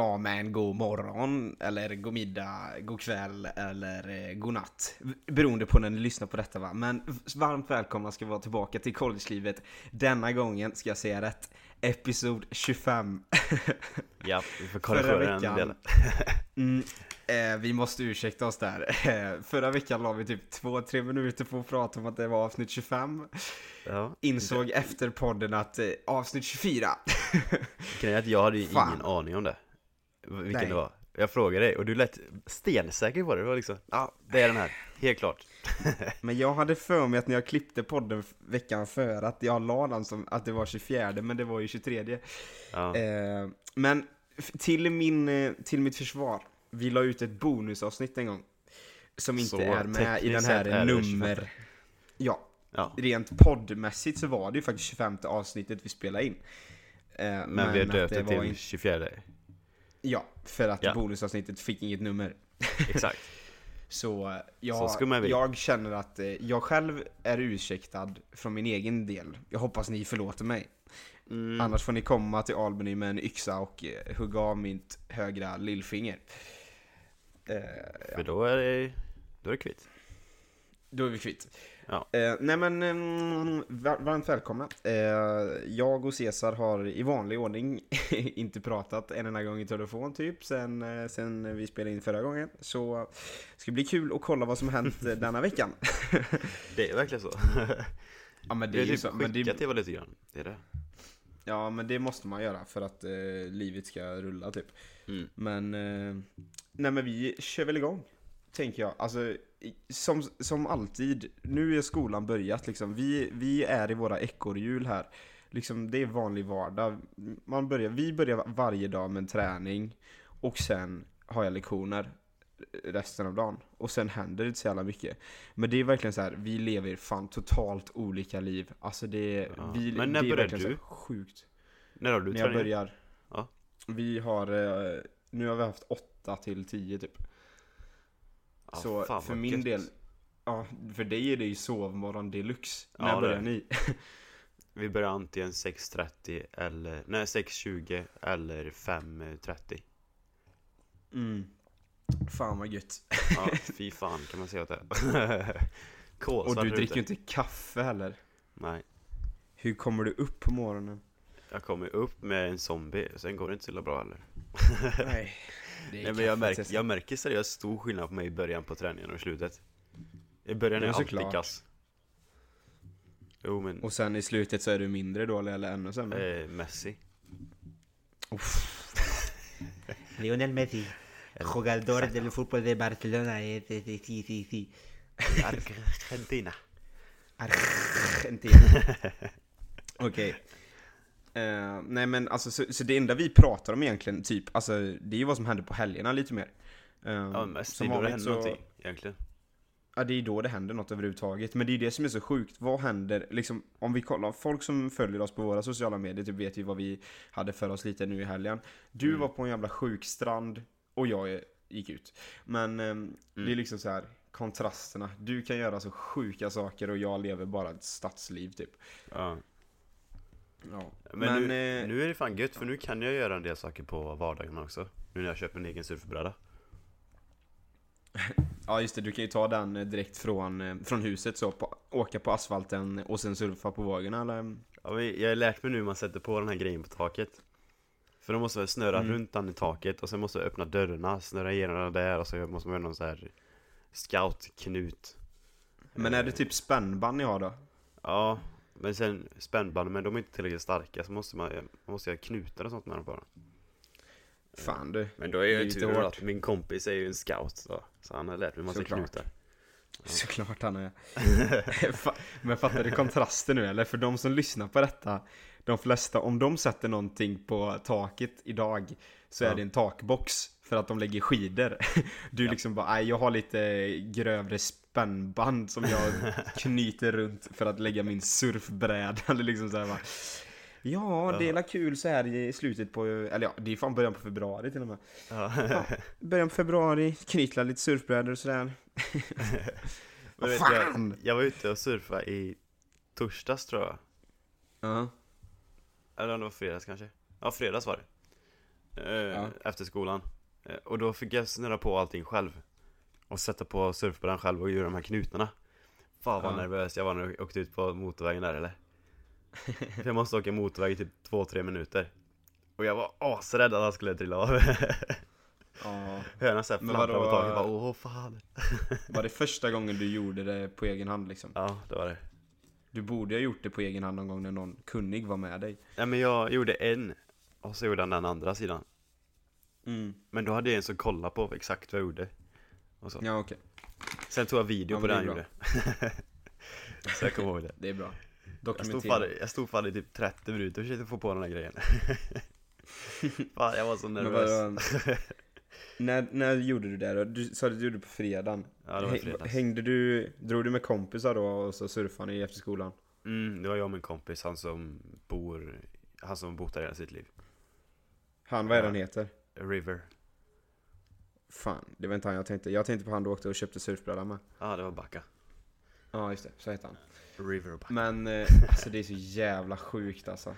Ja men god morgon, eller god middag, god kväll eller eh, god natt. Beroende på när ni lyssnar på detta va. Men varmt välkomna ska vi vara tillbaka till collegelivet. Denna gången, ska jag säga rätt, episod 25. ja, vi får korrigera den delen. mm, eh, vi måste ursäkta oss där. Eh, förra veckan la vi typ 2-3 minuter på att prata om att det var avsnitt 25. Ja, Insåg det... efter podden att eh, avsnitt 24. Grejen är att jag hade ju ingen aning om det vilken Nej. det var. Jag frågade dig och du lät stensäker på det. Det var liksom, ja, det är den här. Helt klart. men jag hade för mig att när jag klippte podden veckan före att jag la den som att det var 24, men det var ju 23. Ja. Eh, men till, min, eh, till mitt försvar, vi la ut ett bonusavsnitt en gång. Som inte så, är med i den här nummer... Ja, ja, rent poddmässigt så var det ju faktiskt 25 avsnittet vi spelade in. Eh, men, men, vi har döpt det till 24. Ja, för att ja. bonusavsnittet fick inget nummer. Exakt. Så eh, jag, Så jag känner att eh, jag själv är ursäktad från min egen del. Jag hoppas ni förlåter mig. Mm. Annars får ni komma till Albany med en yxa och eh, hugga av mitt högra lillfinger. Uh, för ja. då är det, då är det kvitt. Då är vi kvitt. Ja. Eh, nej men, eh, varmt välkomna. Eh, jag och Cesar har i vanlig ordning inte pratat en enda gång i telefon typ sen, eh, sen vi spelade in förra gången. Så det ska bli kul att kolla vad som hänt eh, denna veckan. det är verkligen så. ja, men det, det är ju typ så. Men det, var lite grann, det är det. Ja men det måste man göra för att eh, livet ska rulla typ. Mm. Men, nej men vi kör väl igång. Tänker jag. Alltså som, som alltid, nu är skolan börjat liksom. Vi, vi är i våra ekorrhjul här. Liksom, det är vanlig vardag. Man börjar, vi börjar varje dag med en träning och sen har jag lektioner resten av dagen. Och sen händer det inte så jävla mycket. Men det är verkligen så här, vi lever fan totalt olika liv. Alltså det, ja. vi, Men när det är börjar du? sjukt. När har du När jag börjar? Ja. Vi har, eh, nu har vi haft 8 till 10 typ. Ja, så för min gött. del, ja, för dig är det ju sovmorgon deluxe. Ja, När börjar ni? Vi börjar antingen 6.30 eller, nej 6.20 eller 5.30 Mm. Fan vad gött. Ja, fy fan kan man säga att det? Och du dricker ju inte kaffe heller. Nej. Hur kommer du upp på morgonen? Jag kommer upp med en zombie, sen går det inte så bra heller. Nej Nej men jag, märk, jag märker seriöst stor skillnad på mig i början på träningen och i slutet. I början är jag alltid kass. Jo men Och sen i slutet så är du mindre dålig eller ännu sämre? Eh, Messi. Lionel Messi Jugador del fútbol de Barcelona eh. Argentina. Argentina. Okej okay. Uh, nej men alltså, så, så, det enda vi pratar om egentligen, typ, alltså det är ju vad som händer på helgerna lite mer. Uh, ja mest, det är då det händer så, någonting egentligen. Ja det är då det händer något överhuvudtaget. Men det är ju det som är så sjukt. Vad händer, liksom, om vi kollar, folk som följer oss på våra sociala medier typ vet ju vad vi hade för oss lite nu i helgen. Du mm. var på en jävla sjuk strand och jag gick ut. Men um, mm. det är mm. liksom så här kontrasterna. Du kan göra så sjuka saker och jag lever bara ett stadsliv typ. Ja. Ja. Men, men nu, eh, nu, är det fan gött för nu kan jag göra en del saker på vardagarna också. Nu när jag köper en egen surfbräda. ja just det, du kan ju ta den eh, direkt från, eh, från huset så, på, åka på asfalten och sen surfa på vågorna eller? Ja, jag har lärt mig nu hur man sätter på den här grejen på taket. För då måste man snöra mm. runt den i taket och sen måste jag öppna dörrarna, snöra igenom den där och så måste man göra någon så här scoutknut. Men är det typ spännband ni har då? Ja, men sen spännbanden, men de är inte tillräckligt starka så måste man, man måste göra knutar och sånt med dem bara. Fan du. Men då är ju tur att min kompis är ju en scout så, så han har lärt mig massa knutar. Ja. Såklart han är. men fattar du kontrasten nu eller? För de som lyssnar på detta, de flesta, om de sätter någonting på taket idag så ja. är det en takbox för att de lägger skidor. Du ja. liksom bara, nej jag har lite grövre spännband som jag knyter runt för att lägga min surfbräda. Eller liksom så här bara, Ja, det är la kul så här i slutet på, eller ja, det är fan början på februari till och med. Ja. ja början på februari, knytla lite surfbrädor och sådär. Vad fan! Jag, jag var ute och surfade i torsdags tror jag. Ja. Uh -huh. Eller om det var fredags kanske. Ja, fredags var det. eh, Efter skolan Eh, Och då fick jag snurra på allting själv Och sätta på surfbrädan själv och göra de här knutarna Fan vad Ja. nervös jag var när jag åkte ut på motorvägen där eller För jag måste åka motorväg i typ 2-3 minuter Och jag var asrädd att han skulle trilla av Ja. Hörna såhär Men fladdra på taket bara åh fan Var det första gången du gjorde det på egen hand liksom? Ja, det var det Du borde ha gjort det på egen hand någon gång när någon kunnig var med dig. Nej men jag gjorde en Och så gjorde han den andra sidan Mm. Men då hade jag en som kollade på exakt vad jag gjorde och så. Ja okej, Sen tog jag video Ja, på det han gjorde Så jag kommer ihåg det det är bra. Dokumentera. jag stod fan i typ 30 minuter och försökte få på den här grejen Fan jag var så nervös när, när gjorde du det då? Du sa att du gjorde det på fredagen. Ja det var fredags Hängde du, drog du med kompisar då och så surfade ni efter skolan? mm, Det var jag och min kompis, han som bor Han som bott där hela sitt liv Han, vad är Ja. han heter? River Fan, det var inte han jag tänkte. Jag tänkte på han du åkte och köpte surfbräda med. Ja det var Backa Ja just det, så heter han. River Backa Men eh, alltså det är så jävla sjukt alltså.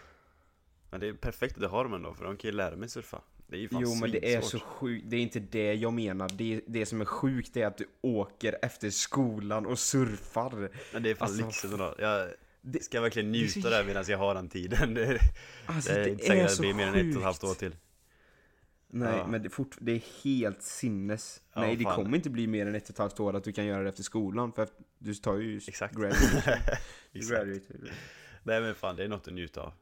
Men det är perfekt att ha dem ändå för de kan ju lära mig surfa Det är ju fan Jo men det är så sjukt, det är inte det jag menar. Det, det som är sjukt är att du åker efter skolan och surfar. Men det är fan Alltså, lyxigt ändå Jag det- ska verkligen det är så njuta där medan jag har den tiden Det, Alltså det är det, inte säkert är att det blir mer än ett och ett halvt år till Nej Ja. men det, fort, det är helt sinnes. Ja, Nej det fan. kommer inte bli mer än ett och ett halvt år att du kan göra det efter skolan. För att du tar ju Exakt. graduate. Graduate. Nej men fan, det är något att njuta av.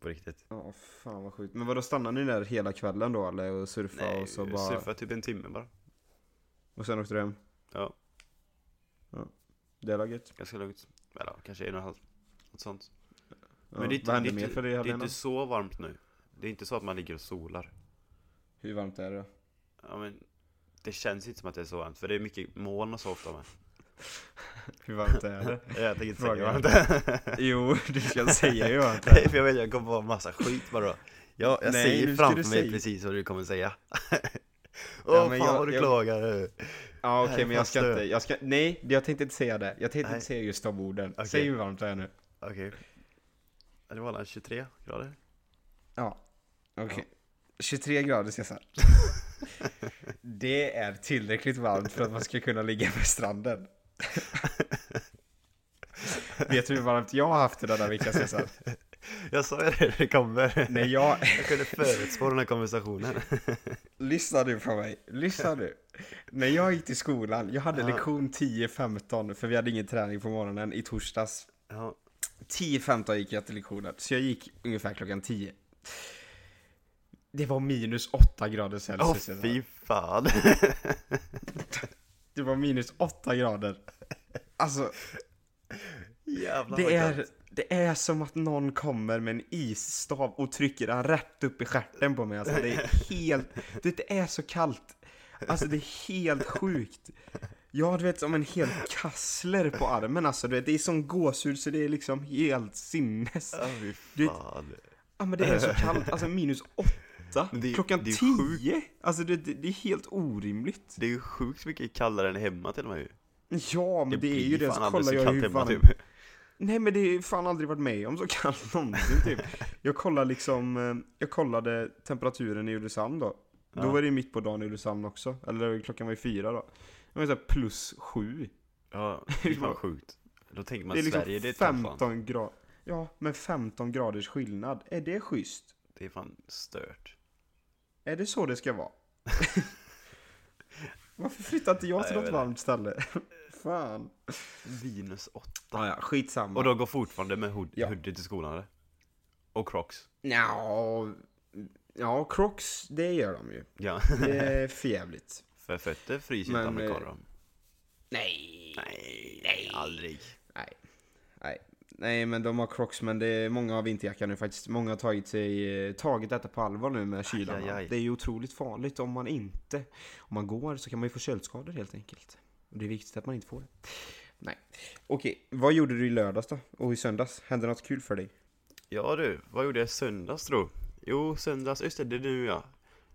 På riktigt. Ja fan vad sjukt. Men vadå stannar ni där hela kvällen då eller? Och surfa Nej, och så bara... surfade typ en timme bara. Och sen åkte du hem? Ja, Det är laget. ganska lugnt. Eller ja, kanske en och en halv. Något sånt. Ja. Men det är inte, det är inte, det är inte så varmt nu. Det är inte så att man ligger och solar. Hur varmt är det då? Ja men, det känns inte som att det är så varmt. För det är mycket moln och så ofta med. Hur varmt är det? Jag tänker inte säga varmt det är. jo, du ska säga hur varmt det är. för jag vet jag kommer få massa skit bara då. Jag, jag Nej, säger framför mig säga. precis vad du kommer säga. Ja, Åh men fan jag- vad du jag- klagar. Ja okej men jag ska inte, jag ska, nej jag tänkte inte säga det. Jag tänkte Nej. inte säga just de orden. Okej. Säg hur varmt det är nu. Okej. Ja, Det var alla 23 grader. Ja, okej. 23 grader Cesar. Det är tillräckligt varmt för att man ska kunna ligga på stranden. Vet du hur varmt jag har haft det denna vecka Cesar? Jag sa ju det, det kommer. När jag, Jag kunde förutspå den här konversationen. lyssna nu på mig, lyssna nu. När jag gick till skolan, jag hade Ja. lektion 10-15 för vi hade ingen träning på morgonen i torsdags. Ja, 10-15 gick jag till lektionen, så jag gick ungefär klockan 10. Det var minus 8 grader Åh Celsius. Cesar. fy fan. Det var minus 8 grader. Alltså, Jävlar det är, kallt. det är som att någon kommer med en isstav och trycker den rätt upp i stjärten på mig. Alltså, det är helt, det, är så kallt. Alltså det är helt sjukt. Ja, du vet som en hel kassler på armen alltså. Du vet, det är som gåshud så det är liksom helt sinnes. Fy Du- fan. Ja men det är så kallt, alltså minus 8 Men det- klockan det är 10. Alltså det, det, det är helt orimligt. Det är ju sjukt mycket kallare än hemma till och med ju. Ja, men det, är ju det. Så kollar jag hur varmt typ. Nej men det har ju fan aldrig varit med om så kallt någonsin typ. Jag kollade liksom, eh, jag kollade temperaturen i Ulricehamn då. Då Ja. var det ju mitt på dagen i Ulricehamn också. Eller klockan var ju fyra då. Det var så här plus sju. Ja, det är fan sjukt. Då tänker man Det är liksom Sverige, det är fan. 15 grader. Ja, men 15 graders skillnad. Är det schysst? Det är fan stört. Är det så det ska vara? Varför flyttar inte jag till något varmt ställe? Fan. Minus 8. Ja, ja, skitsamma. Och de går fortfarande med hood- Ja. hoodie till skolan eller? Och crocs. Ja, ja, Crocs, det gör de ju. Ja. Det är förjävligt. För fötter fryser inte amerikaner eh, om. Nej. Nej, nej, aldrig. Nej. Nej. Nej, men de har Crocs, men det är många har vinterjacka nu faktiskt. Många har tagit, sig, eh, tagit detta på allvar nu med kylan. aj, aj. Det är ju otroligt farligt om man inte... Om man går så kan man ju få köldskador helt enkelt. Och det är viktigt att man inte får det. Nej. Okej, vad gjorde du i lördags då? Och i söndags? Hände något kul för dig? Ja du, vad gjorde jag i söndags tro? Jo, söndags, just det, det är nu ja.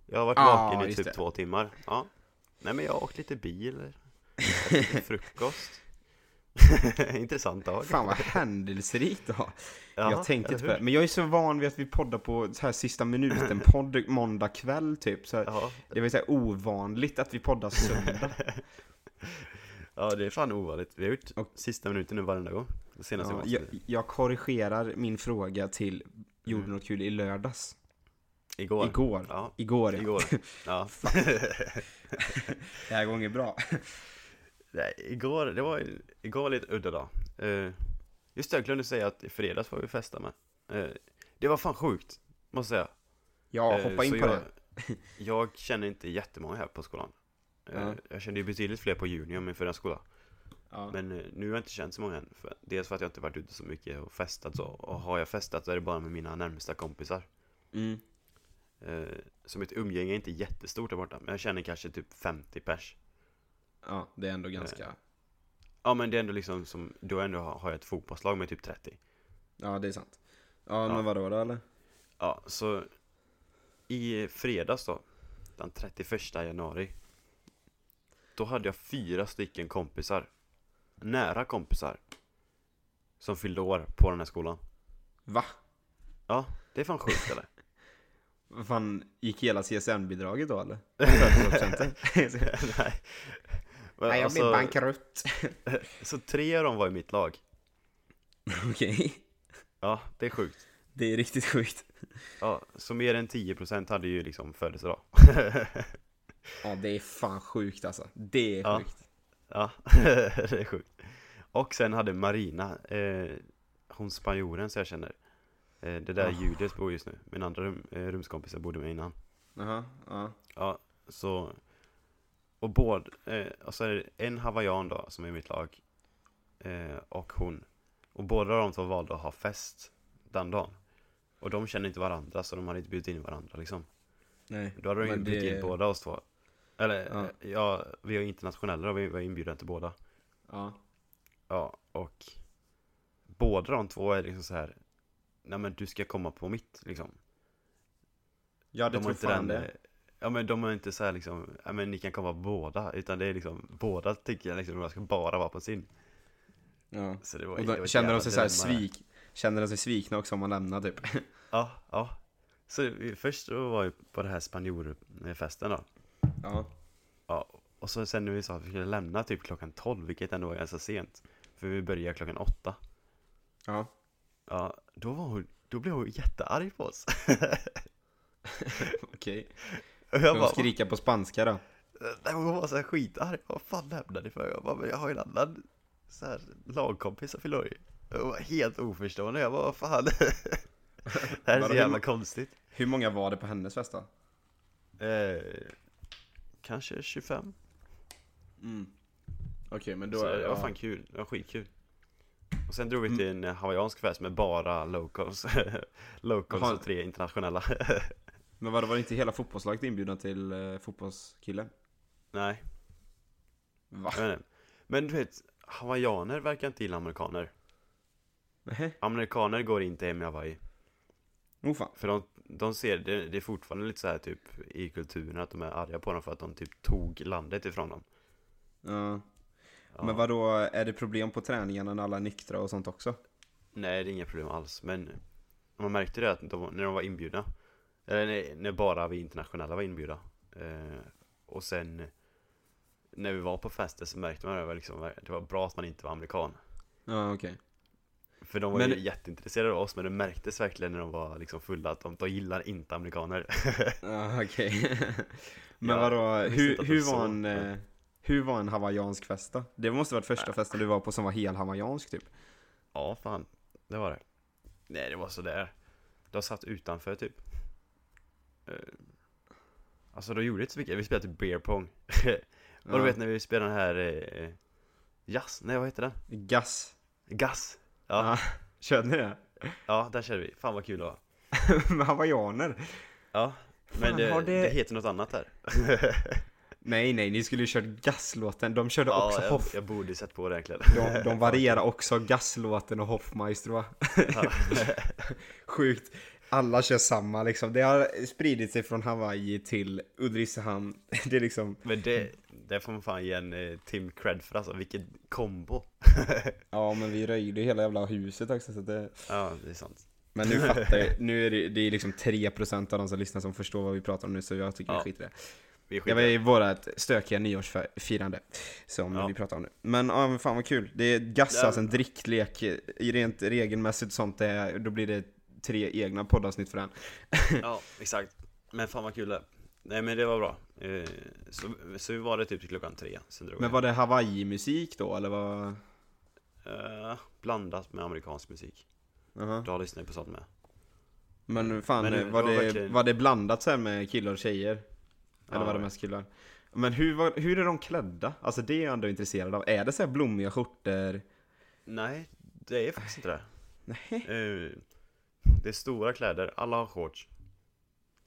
Jag har varit Ja, vaken i typ det. två timmar. Ja. Nej men jag har åkt lite bil, frukost. Intressant dag. Fan vad händelserikt då. Ja, jag tänkte inte på det. Men jag är så van vid att vi poddar på så här sista minuten podd måndag kväll typ. Så här, det är så här ovanligt att vi poddar söndag. ja, det är fan ovanligt. Vi har gjort Och- sista minuten nu varenda gång. Senaste Ja, jag, jag korrigerar min fråga till gjorde något kul i lördags. Igår. Igår. Ja, Igår ja. igår. Ja. Det här gången bra. Nej, igår, det var, igår var lite udda dag. Eh, just det, jag glömde säga att i fredags var vi festa med. Eh, det var fan sjukt, måste jag säga. Ja, Eh, hoppa in på jag, det. Jag känner inte jättemånga här på skolan. Ja. Jag kände ju betydligt fler på juni om min förra skola. Ja. Men nu har jag inte känt så många än. För, dels för att jag inte varit ute så mycket och festat så. Och har jag festat så är det bara med mina närmsta kompisar. Mm. Så mitt umgänge är inte jättestort där borta. Men jag känner kanske typ 50 pers. Ja, det är ändå ganska... Ja men det är ändå liksom som, då ändå har jag ett fotbollslag med typ 30. Ja, det är sant. Ja, Ja. men vadå då eller? Ja, så i fredags då, den 31 januari, då hade jag fyra stycken kompisar, nära kompisar, som fyllde år på den här skolan. Va? Ja, det är fan sjukt eller? Vad fan, gick hela CSN-bidraget då eller? Nej. Men Nej, jag alltså, bankrutt. så tre av dem var i mitt lag. Okej. Ja, det är sjukt. Det är riktigt sjukt. Ja, så mer än 10% hade ju liksom födelsedag. Ja, det är fan sjukt alltså. Det är Ja. sjukt. Ja, det är sjukt. Och sen hade Marina, eh, hon spanjoren så jag känner. Eh, det där Ah. Julius bor just nu. Min andra rum, eh, rumskompis jag bodde med innan. Jaha, ja. Ja, så. Och båd, eh, och så är det en hawaiian då som är i mitt lag. Eh, och hon. Och båda de två valde att ha fest den dagen. Och de känner inte varandra så de hade inte bjudit in varandra liksom. Nej. Då hade de ju bjudit det- in båda oss två. Eller, Ja. ja, ja vi är internationella och vi var inbjudna till båda. Ja. Ja, och båda de två är liksom så här. Nej men du ska komma på mitt liksom. Ja, det de tror fan det. Ja men de är inte så här liksom, ja men ni kan komma båda. Utan det är liksom, båda tycker jag liksom, de ska bara vara på sin. Ja. Så det var, Och det var då känner de sig dilemma där. svik, känner de sig svikna också om man lämnar typ? Ja, ja. Så först då var vi på det här spanjorfesten då. Ja. Ja, och så sen när vi sa att vi skulle lämna typ klockan 12, vilket ändå var ganska sent. För vi började klockan 8. Ja. Ja, då var hon, då blev hon jättearg på oss. Okej. Och jag de bara, skrika på spanska då? Nej, hon var så här skitarg. Vad fan lämnade ni för? Jag bara, men jag har ju en annan så här, lagkompis som fyller. Jag var helt oförstående. Jag bara, vad fan? Det här är så jävla konstigt. Hur många var det på hennes fest då? Eh, kanske 25. Mm. Okej, men då så är det var ja. fan kul. Det var skitkul. Och sen drog vi till en hawaiiansk fest med bara locals. locals Jaha. och tre internationella. Men var det inte hela fotbollslaget inbjudna till eh, fotbollskillen? Nej, Va? jag vet inte. Men du vet, hawaiianer verkar inte gilla amerikaner. Nähä? Amerikaner går inte hem i Hawaii. Oh fan. För de, de ser, det, det är fortfarande lite så här typ i kulturen att de är arga på dem för att de typ tog landet ifrån dem. Ja. Ja. Men vadå, är det problem på träningarna när alla är nyktra och sånt också? Nej, det är inga problem alls. Men man märkte det att de, när de var inbjudna, eller när, när bara vi internationella var inbjudna. Eh, och sen när vi var på festen så märkte man att det var, liksom, det var bra att man inte var amerikan. Ja, okej. För de var Men- ju jätteintresserade av oss, men det märktes verkligen när de var liksom fulla att de, de gillar inte amerikaner. Ja, okej. Men Ja, vadå, hur, hur, var så, en, men- eh, hur var en hawaiiansk fest då? Det måste varit första festen du var på som var hel hawaiiansk typ? Ja, fan. Det var det. Nej, det var sådär. De satt utanför typ. Eh, Alltså de gjorde inte så mycket. Vi spelade typ beer pong. Och du Ja. vet när vi spelade den här eh, Jazz? Nej, vad heter den? Gass. Gas. Ja, Ja. Körde ni det? ja där körde vi. Fan vad kul det var. Med hawaiianer? Ja, men Fan, det, har det... det- heter något annat här. Nej, nej, ni skulle ju kört gasslåten. De körde Ja, också jag, Hoff. jag borde sett på det egentligen. De, de varierar också gasslåten och Hoffmeister va? Ja. Sjukt. Alla kör samma liksom. Det har spridit sig från Hawaii till Ulricehamn. Det är liksom... Men det, det får man fan ge en eh, Tim cred för alltså. Vilken kombo. Ja men vi röjde hela jävla huset också så det... ja, det är sant. Men nu fattar jag, nu är det, det är liksom 3% av de som lyssnar som förstår vad vi pratar om nu så jag tycker Ja. vi skiter i det. Vi Det var ju vårat stökiga nyårsfirande som Ja. vi pratar om nu. Men ja, men fan vad kul. Det gassas Ja. en dricklek, i rent regelmässigt sånt, det, då blir det tre egna poddavsnitt för den. Ja, exakt. Men fan vad kul det Nej men det var bra. Eh, Så, så vi var det typ till klockan tre, sen drog Men var det Hawaii-musik då eller vad? Eh, blandat med amerikansk musik. Jaha. Du har lyssnat på sånt med. Men fan, Men det var, var det, verkligen- var det blandat så här med killar och tjejer? Eller Ja. var det mest killar? Men hur, var, hur är de klädda? Alltså det är jag ändå intresserad av. Är det så här blommiga skjortor? Nej, det är faktiskt inte det. Nej. Eh, Det är stora kläder, alla har shorts.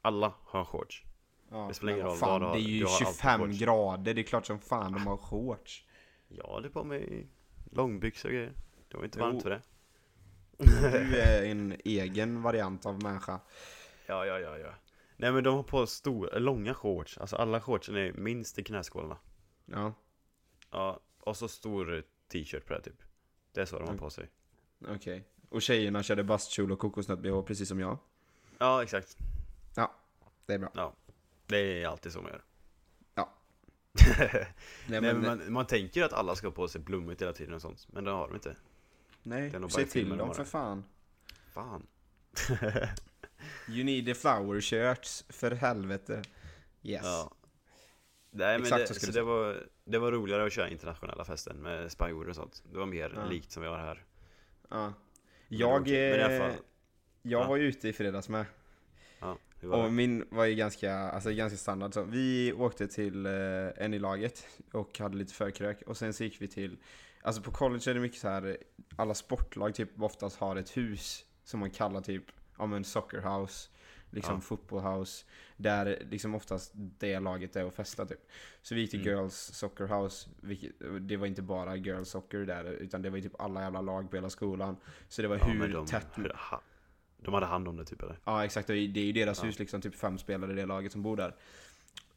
Alla har shorts. Ja, Det spelar ingen roll fan, vad du har, Det är ju du har alltid 25 shorts. grader, det är klart som fan de har shorts. Ja, det är på mig långbyxor och grejer. Det var inte Jo. varmt för det. Du är en egen variant av människa. Ja, ja, ja, ja. Nej men de har på stora, långa shorts. Alltså alla shortsen är minst i knäskålarna. Ja, Ja, och så stor t-shirt på det typ. Det är så de har Mm. på sig. okej. Och tjejerna körde bastkjol och kokosnöt-bh precis som jag. Ja, exakt. Det är bra. Det är alltid så man gör. Ja. nej, men, man, man tänker att alla ska ha på sig blommigt hela tiden och sånt. Men det har de inte. nej, säg till de dem för fan. Fan. You need the flower shirts, för helvete. Yes. Ja. Nej men Exakt det, så så det, var, det var roligare att köra internationella festen med spanjorer och sånt. Det var mer Ja. likt som vi har här. Ja. Jag, eh, jag Ja. var ju ute i fredags med. ja, Och min var ju ganska, alltså ganska standard så. Vi åkte till eh, en i laget och hade lite förkrök. Och sen så gick vi till, alltså på college är det mycket så här, alla sportlag typ oftast har ett hus som man kallar typ, ja men soccer house. Liksom Ja. football house. Där liksom oftast det laget är och festa typ. Så vi gick till Mm. girls soccer house. Vilket, det var inte bara girls soccer där, utan det var ju typ alla jävla lag på hela skolan. Så det var Ja, hur de, tätt de hade hand om det typ eller? Ja exakt, det är ju deras Ja. hus liksom, typ fem spelare i det laget som bor där.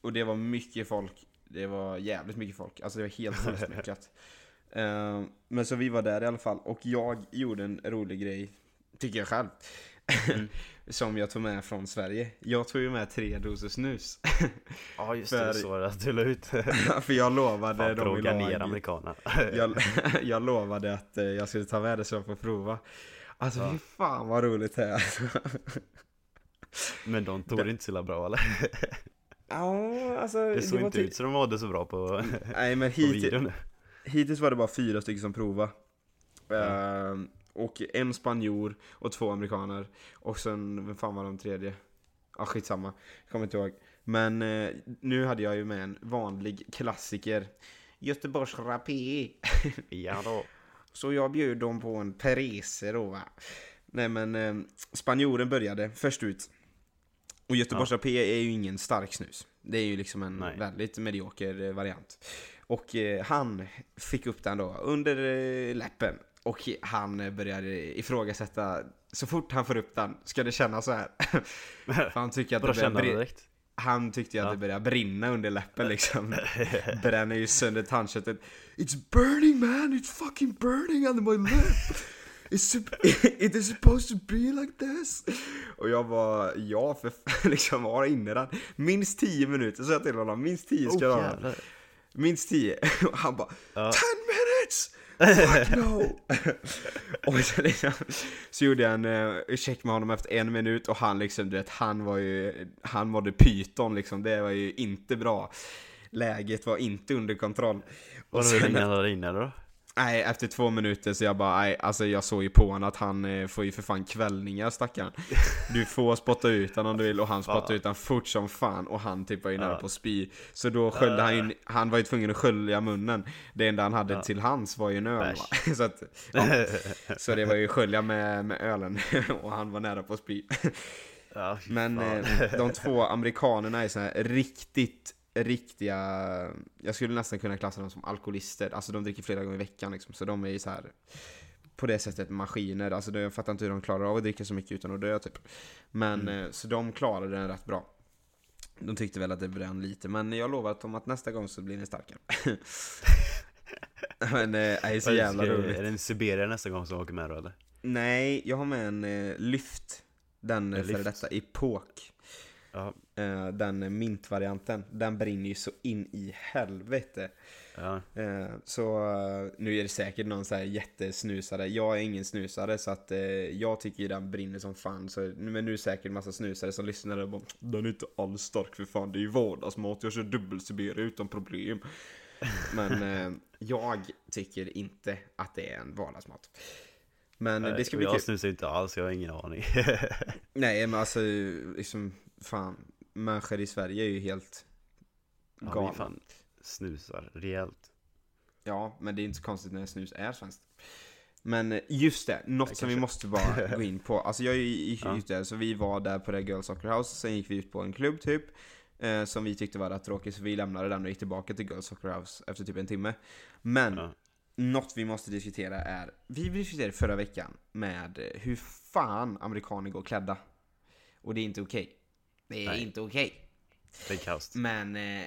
Och det var mycket folk, det var jävligt mycket folk, alltså det var helt fullspäckat. Eh, men så vi var där i alla fall, och jag gjorde en rolig grej, tycker jag själv. Mm. som jag tog med från Sverige. Jag tog ju med tre doser snus. Ja just För- det, så det att du la ut. För jag lovade Fan, dem i ner amerikanerna. jag, jag lovade att eh, jag skulle ta med det så jag får prova. Alltså Ja. fy fan vad roligt det är. Men de tog det inte så bra eller? Ja, alltså Det såg var inte ty- ut så de mådde så bra på, Nej men på hit, videon. Hittills var det bara fyra stycken som provade. Ehm, och en spanjor och två amerikaner. Och sen, vem fan var de tredje? Ja, skitsamma. Jag kommer inte ihåg. Men eh, nu hade jag ju med en vanlig klassiker. Göteborgs Rapé. Ja då. Så jag bjöd dem på en Perese då va. Nej men eh, spanjoren började först ut. Och Göteborgs Rapé är ju ingen stark snus. Det är ju liksom en Nej. väldigt medioker eh, variant. Och eh, han fick upp den då under eh, läppen. Och han började ifrågasätta, så fort han får upp den, ska det kännas så här? För han tycker att det börjar. Han tyckte ju att Ja. det börjar brinna under läppen liksom. Bränner ju sönder tandköttet. It's burning man, it's fucking burning under my lip. It's, it is supposed to be like this. Och jag var, ja för liksom var inne den. Minst 10 minuter, så jag till honom. Minst 10 ska Oh, du ha. Minst 10. Och han bara, 10 Ja. minutes! Fuck no! och så, liksom, så gjorde jag en uh, check med honom efter en minut och han liksom, du vet, han var ju, han mådde pyton liksom, det var ju inte bra. Läget var inte under kontroll. Var det han hade inne då? Nej, efter två minuter så jag bara, nej, alltså jag såg ju på honom att han eh, får ju för fan kvällningar stackaren. Du får spotta ut honom om du vill och han spottade ut honom fort som fan och han typ var ju nära på att spy. Så då sköljde han ju, han var ju tvungen att skölja munnen. Det enda han hade till hands var ju en öl va? Så, att, ja, så det var ju skölja med, med ölen och han var nära på att spy. Men eh, de två amerikanerna är så här riktigt, riktiga, jag skulle nästan kunna klassa dem som alkoholister. Alltså de dricker flera gånger i veckan liksom, så de är ju så här på det sättet maskiner. Alltså det- jag fattar inte hur de klarar av att dricka så mycket utan att dö typ. Men Mm. eh, så de klarade den rätt bra. De tyckte väl att det brann lite, men jag lovar att om att nästa gång så blir ni starkare. Men eh, det är så jävla roligt. Är det en Siberia nästa gång som åker med då eller? Nej, jag har med en eh, lyft. Den En före detta epok. Ja, Eh, den mintvarianten. Den brinner ju så in i helvete. ja. Eh, så eh, nu är det säkert någon så här jättesnusare. Jag är ingen snusare så att eh, jag tycker ju den brinner som fan. Så, men nu är det säkert massa snusare som lyssnar och bara Den är inte alls stark för fan, det är ju vardagsmat. Jag kör dubbel-Siberia utan problem. Men eh, jag tycker inte att det är en vardagsmat. Men eh, det ska bli jag kul. snusar inte alls, jag har ingen aning. Nej men alltså liksom fan. Människor i Sverige är ju helt Ja, vi galna. fan snusar rejält. Ja, men det är inte så konstigt när snus är svenskt. Men just det, något Nej, som vi måste bara gå in på. Alltså jag gick Ja. ut där, så vi var där på det Girls Soccer House, sen gick vi ut på en klubb typ. Eh, som vi tyckte var rätt tråkig, så vi lämnade den och gick tillbaka till Girls Soccer House efter typ en timme. Men, Ja. något vi måste diskutera är, vi diskuterade förra veckan med hur fan amerikaner går klädda. Och det är inte okej. Det är Nej. inte okej. Det är kaos. Men eh,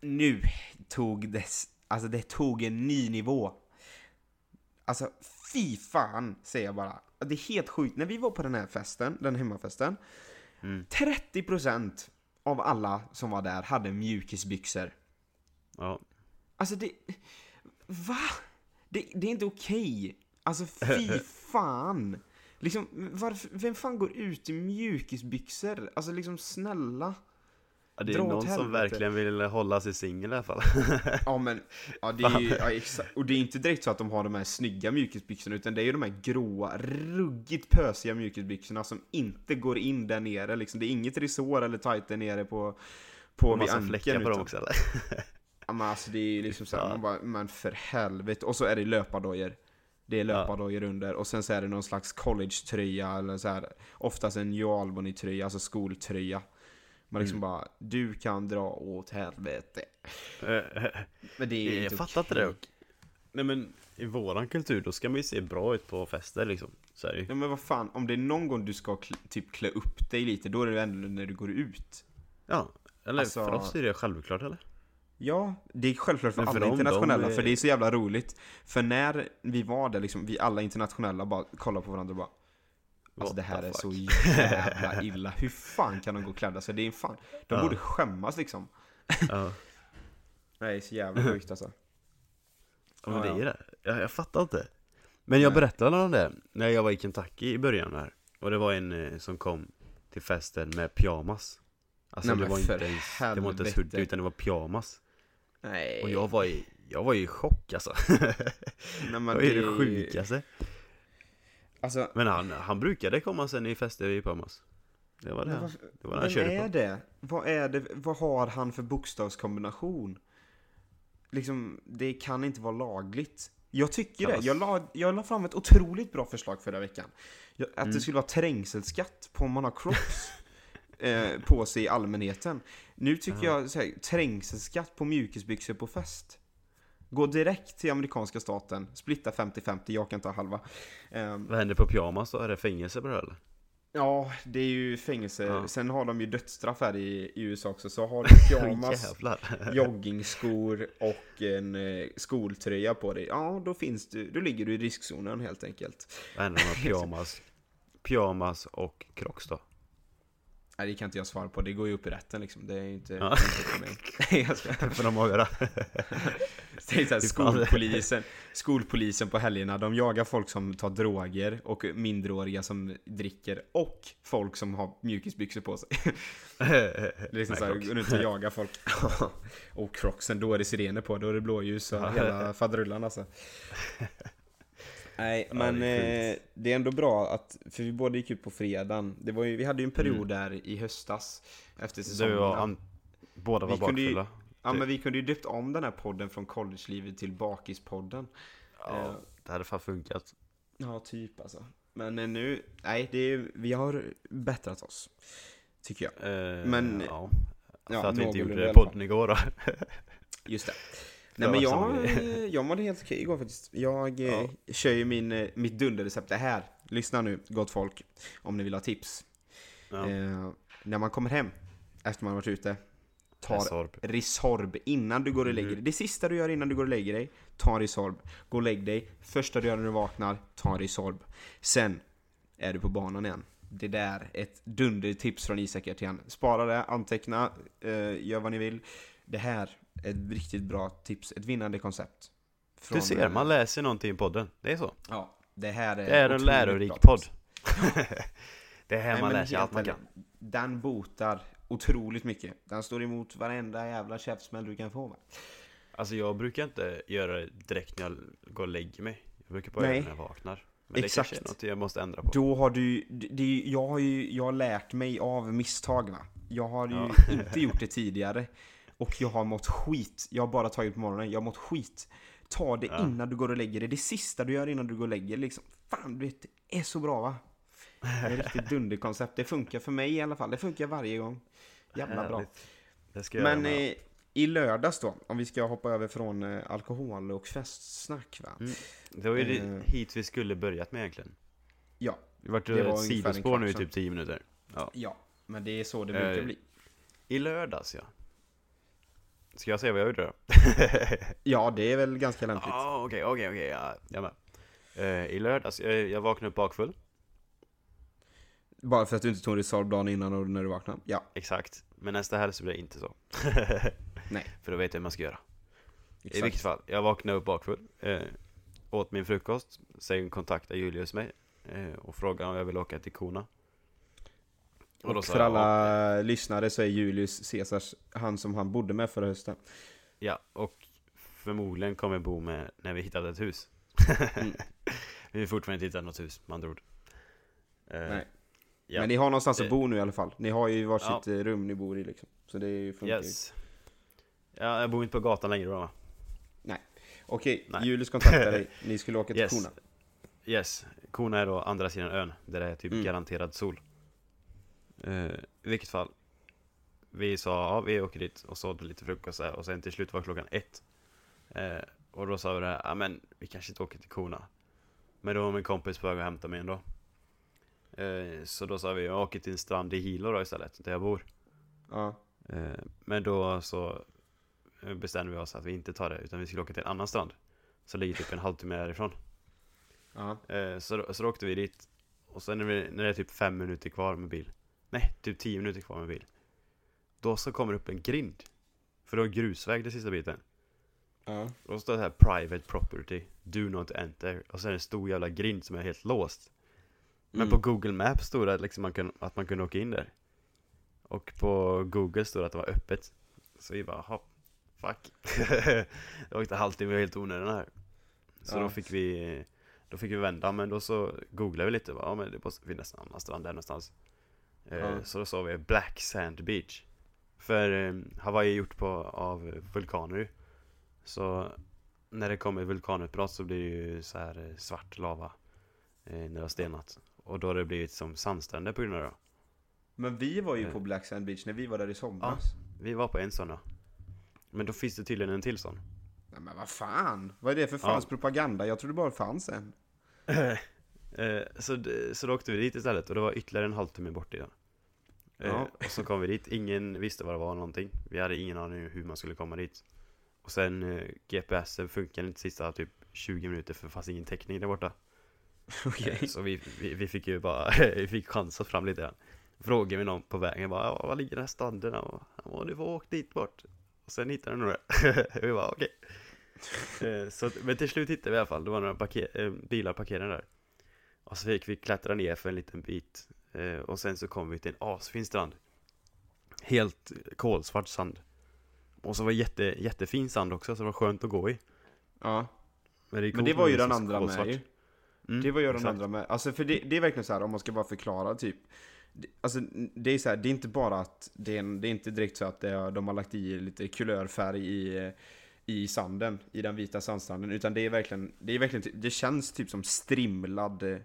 nu tog det, alltså det tog en ny nivå. Alltså fy fan, säger jag bara. Det är helt sjukt. När vi var på den här festen, den hemmafesten, Mm. 30% av alla som var där hade mjukisbyxor. Ja. Alltså det... Va? Det, det är inte okej. Alltså fy fan. Liksom, varför, vem fan går ut i mjukisbyxor? Alltså liksom snälla. Ja, det är Dra någon som verkligen vill hålla sig singel i alla fall. Ja men, ja det är ju, ja, exakt. Och det är inte direkt så att de har de här snygga mjukisbyxorna utan det är ju de här gråa, ruggigt pösiga mjukisbyxorna som inte går in där nere liksom. Det är inget resår eller tight där nere på, på vid ankeln. fläckar på dem utan- också eller? Ja men alltså det är ju liksom såhär, man bara, men för helvete. Och så är det löpardojor. Det är löpardojor under och sen så är det någon slags college-tröja eller så här, oftast en New Albany-tröja, alltså skoltröja. Man liksom Mm. bara, du kan dra åt helvete. Men det är Jag inte fattar inte det. Nej men i våran kultur då ska man ju se bra ut på fester liksom. Så. Ja men vad fan, om det är någon gång du ska kl- typ klä upp dig lite, då är det ändå när du går ut. Ja. Eller Alltså- för oss är det självklart eller? Ja, det är självklart för för alla dem, internationella, de är- för det är så jävla roligt. För när vi var där liksom, vi alla internationella bara kollade på varandra och bara Alltså What det här är fuck? så jävla illa, hur fan kan de gå klädda sig? Det är fan, de Ja. borde skämmas liksom. Ja. Nej, så jävla sjukt alltså. Ja, men det är det. Jag, jag fattar inte. Men jag Nej. berättade om det när jag var i Kentucky i början här. Och det var en eh, som kom till festen med pyjamas. Alltså Nej, det var inte ens, det var inte ens hoodie utan det var pyjamas. Nej. Och jag var i, jag var i chock alltså. Nej, det men det är- sjukaste. Alltså, Men han, han brukade komma sen i fester i pyjamas. Det var det. han- Det var det han körde är på. det? Vad är det? Vad har han för bokstavskombination? Liksom, det kan inte vara lagligt. Jag tycker det. Jag la, jag la fram ett otroligt bra förslag förra veckan. Jag, att Mm. det skulle vara trängselskatt på om man har crocs eh, på sig i allmänheten. Nu tycker Ja. jag så här, trängselskatt på mjukisbyxor på fest. Gå direkt till amerikanska staten, splitta 50-50, jag kan ta halva. Ehm, Vad händer på pyjamas då? Är det fängelse på det eller? Ja, det är ju fängelse. Ja. Sen har de ju dödsstraff här i, i USA också. Så har du pyjamas, joggingskor och en eh, skoltröja på dig. Ja, då finns du, då ligger du i riskzonen helt enkelt. Vad händer med pyjamas? Pyjamas och crocs då? Nej, det kan inte jag svara på. Det går ju upp i rätten liksom. Det är ju inte... Ja. det inte ska... För de avgöra. Det är så här, Fy fan. skolpolisen, skolpolisen på helgerna, de jagar folk som tar droger och minderåriga som dricker och folk som har mjukisbyxor på sig. Det liksom såhär, Crocs. gå runt och jaga folk. och crocsen, då är det sirener på, då är det blåljus och hela faderullan alltså. Nej, Ja, men det är det, sjukt. eh, det är ändå bra att, för vi båda gick ut på fredagen. Det var ju, vi hade ju en period Mm. där i höstas, efter Du säsongen. var an... Båda var Vi bakfulla. Ja men vi kunde ju döpt om den här podden från collegelivet till Bakispodden. Ja, Eh. det hade fan funkat. Ja, typ alltså. Men eh, nu, nej, det är, vi har bättrat oss. Tycker jag. Eh, Men- ja. Ja, För att vi inte gjorde podden igår då. Just det. Nej men jag, eh, jag mådde helt okej igår faktiskt. Jag eh, Ja. kör ju min, eh, mitt dunderrecept. Det här, lyssna nu gott folk, om ni vill ha tips. Ja. Eh, när man kommer hem, efter man varit ute, tar Resorb. Resorb innan du går och lägger dig. Det sista du gör innan du går och lägger dig, ta Resorb. Gå och lägg dig. Första du gör när du vaknar, ta Resorb. Sen är du på banan igen. Det där, ett dundertips från Isak Ertén. Spara det, anteckna, eh, gör vad ni vill. Det här är ett riktigt bra tips, ett vinnande koncept. Du Från, ser, eh, man läser någonting i podden. Det är så. Ja, det här är Det är en lärorik podd. det är här Nej, man lär sig allt man kan. Den botar otroligt mycket. Den står emot varenda jävla käftsmäll du kan få. Va? Alltså jag brukar inte göra det direkt när jag går och lägger mig. Jag brukar bara Nej. göra det när jag vaknar. Men Exakt. det kanske är något jag måste ändra på. Då har du, det- jag har ju jag har lärt mig av misstag va. Jag har ju Ja. inte gjort det tidigare. Och jag har mått skit. Jag har bara tagit på morgonen. Jag har mått skit. Ta det Ja. innan du går och lägger dig. Det sista du gör innan du går och lägger dig. Liksom. Fan, du vet, det är så bra va? Det är ett riktigt dunderkoncept. Det funkar för mig i alla fall. Det funkar varje gång. Jävla bra. Men eh, i lördags då, om vi ska hoppa över från eh, alkohol och festsnack va? Mm. Det var ju det eh, hit vi skulle börjat med egentligen. Ja, Det vart Det var ett sidospår nu i typ 10 minuter. Ja. ja. Men det är så det brukar Eh, bli. I lördags ja. Ska jag säga vad jag gjorde då? Ja, det är väl ganska lämpligt. Ja, okej, okej, okej, ja, jag med. Eh, I lördags, jag, jag vaknade upp bakfull. Bara för att du inte tog en Resorb dagen innan och när du vaknade. Ja, Exakt. Men nästa helg så blir det inte så. Nej. För då vet jag hur man ska göra. I exakt. vilket fall, jag vaknade upp bakfull. Eh, åt min frukost. Sen kontaktade Julius mig. Eh, och frågade om jag ville åka till Kona. Och, sa för alla lyssnare så är Julius Caesars han som han bodde med förra hösten. Ja, och förmodligen kommer bo med när vi hittat ett hus. Mm. vi har fortfarande inte hittat något hus, med andra ord. Eh, Nej. ja. Men ni har någonstans att Det- bo nu i alla fall. Ni har ju varsitt Ja. eh, rum ni bor i liksom. Så det funkar ju. Yes. Ja, jag bor inte på gatan längre då va? Okej, Nej. Julius kontaktade dig. Ni skulle åka till Yes. Kona. Yes, Kona är då andra sidan ön, där det är typ Mm. garanterad sol. Eh, I vilket fall, vi sa ja, vi åker dit och så åt vi lite frukost där, och sen till slut var klockan ett. Eh, och då sa vi det här, ja men vi kanske inte åker till Kona. Men då var min kompis på väg att hämta mig ändå. Eh, så då sa vi, jag åker till en strand i Hilo då istället, där jag bor. Ja. Eh, men då så bestämde vi oss att vi inte tar det, utan vi skulle åka till en annan strand. Som ligger typ en halvtimme därifrån. Ja. Eh, så, så då åkte vi dit Och sen när, vi, när det är typ fem minuter kvar med bil Nej, typ tio minuter kvar med bil Då så kommer det upp en grind. För det var grusväg den sista biten. Ja. Och då står det här Private property. Do not enter. Och sen det en stor jävla grind som är helt låst. Men Mm. på Google Maps stod det att, liksom man kun, att man kunde åka in där. Och på Google stod det att det var öppet. Så vi bara, hopp, fuck. Jag åkte halvtimme helt onödigt här. Så Ja. då fick vi Då fick vi vända, men då så googlade vi lite, bara, ja men det måste finnas en annan strand där någonstans Ja. Så då sa vi Black Sand Beach För eh, Hawaii är gjort på, av vulkaner Så när det kommer vulkanutbrott så blir det ju så här eh, svart lava eh, När det har stenat Och då har det blivit som sandstränder på grund av det. Men vi var ju Eh. på Black Sand Beach när vi var där i somras. Vi var på en sån då Men då finns det tydligen en till sån Nej men vad fan? Vad är det för fans propaganda? Jag trodde bara det fanns en. Eh, så, så då åkte vi dit istället och det var ytterligare en halvtimme bort igen. Eh, Ja. Och så kom vi dit, ingen visste vad det var någonting. Vi hade ingen aning hur man skulle komma dit. Och sen eh, GPSen funkade inte sista typ 20 minuter för det fanns ingen täckning där borta. Eh, Så vi, vi, vi fick ju bara, vi fick chansa fram lite grann. Frågade vi någon på vägen bara, "Ja, var ligger den här stranden? Han bara, du får åka dit bort. Och sen hittade nog det. vi bara, okej. Så, att- men till slut hittade vi i alla fall, det var några parker, bilar parkerade där. Och så fick vi klättra ner för en liten bit. Eh, och sen så kom vi till en asfin strand. Helt kolsvart sand. Och så var det jätte, jättefin sand också, så det var skönt att gå i. Ja. Men det, Men det var ju den andra med kolsvart. ju. Mm, Det var ju den exakt. andra med. Alltså för det, det är verkligen så här om man ska bara förklara typ. Alltså det är så här, det är inte bara att det är, en, det är inte direkt så att det, de har lagt i lite kulörfärg i, i sanden, i den vita sandstranden. Utan det är verkligen, det är verkligen, det känns typ som strimlad eh,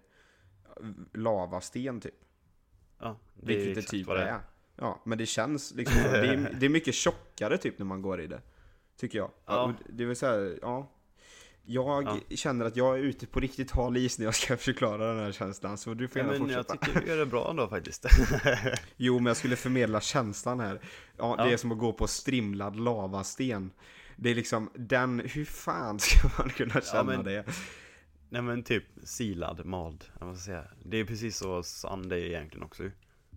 lavasten typ. Ja, det är Vilket det typ vad är. det är. Ja, men det känns liksom, det, är, det är mycket tjockare typ när man går i det. Tycker jag. Ja. Det är så här, ja. Jag känner att jag är ute på riktigt hal is när jag ska förklara den här känslan, så du får Ja, gärna men jag fortsätta. tycker du gör det bra ändå faktiskt. Jo, men jag skulle förmedla känslan här. Ja, det Ja. är som att gå på strimlad lavasten. Det är liksom den, hur fan ska man kunna känna men- det? Nej men typ silad, mald, jag måste säga. Det är precis så sand är egentligen också.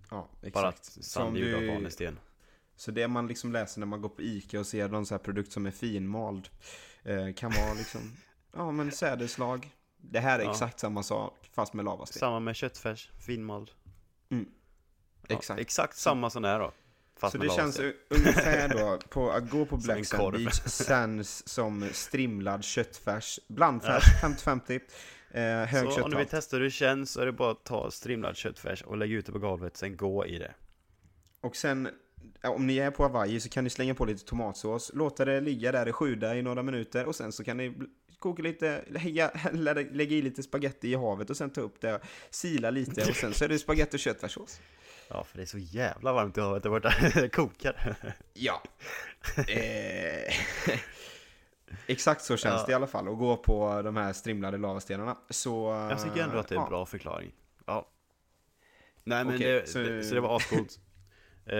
Ja, exakt. Bara att Som sand är gjord av vanlig sten. Så det man liksom läser när man går på Ica och ser någon så här produkt som är finmald eh, kan vara liksom, ja men sädeslag. Det här är Ja. exakt samma sak fast med lavasten. Samma med köttfärs, finmald. Mm. Ja, Exakt. Exakt samma sån här då. Fast Så det känns ungefär då, på att gå på Black Sand. Beach känns som strimlad köttfärs, blandfärs 50-50, eh, hög Så om du vill kötthalt. testa hur det känns så är det bara att ta strimlad köttfärs och lägga ut det på golvet, sen gå i det. Och sen, om ni är på Hawaii så kan ni slänga på lite tomatsås, låta det ligga där och sjuda i några minuter och sen så kan ni koka lite, lägga, lägga i lite spaghetti i havet och sen ta upp det, sila lite och sen så är det spaghetti och köttfärssås. Ja, för det är så jävla varmt i havet där borta. Det kokar. Ja. Eh, Exakt så känns Ja. det i alla fall, att gå på de här strimlade lavastenarna. Så... Jag tycker ändå att det är en ja. bra förklaring. Ja. Nej men Okej, det, så- det, så det var ascoolt. eh,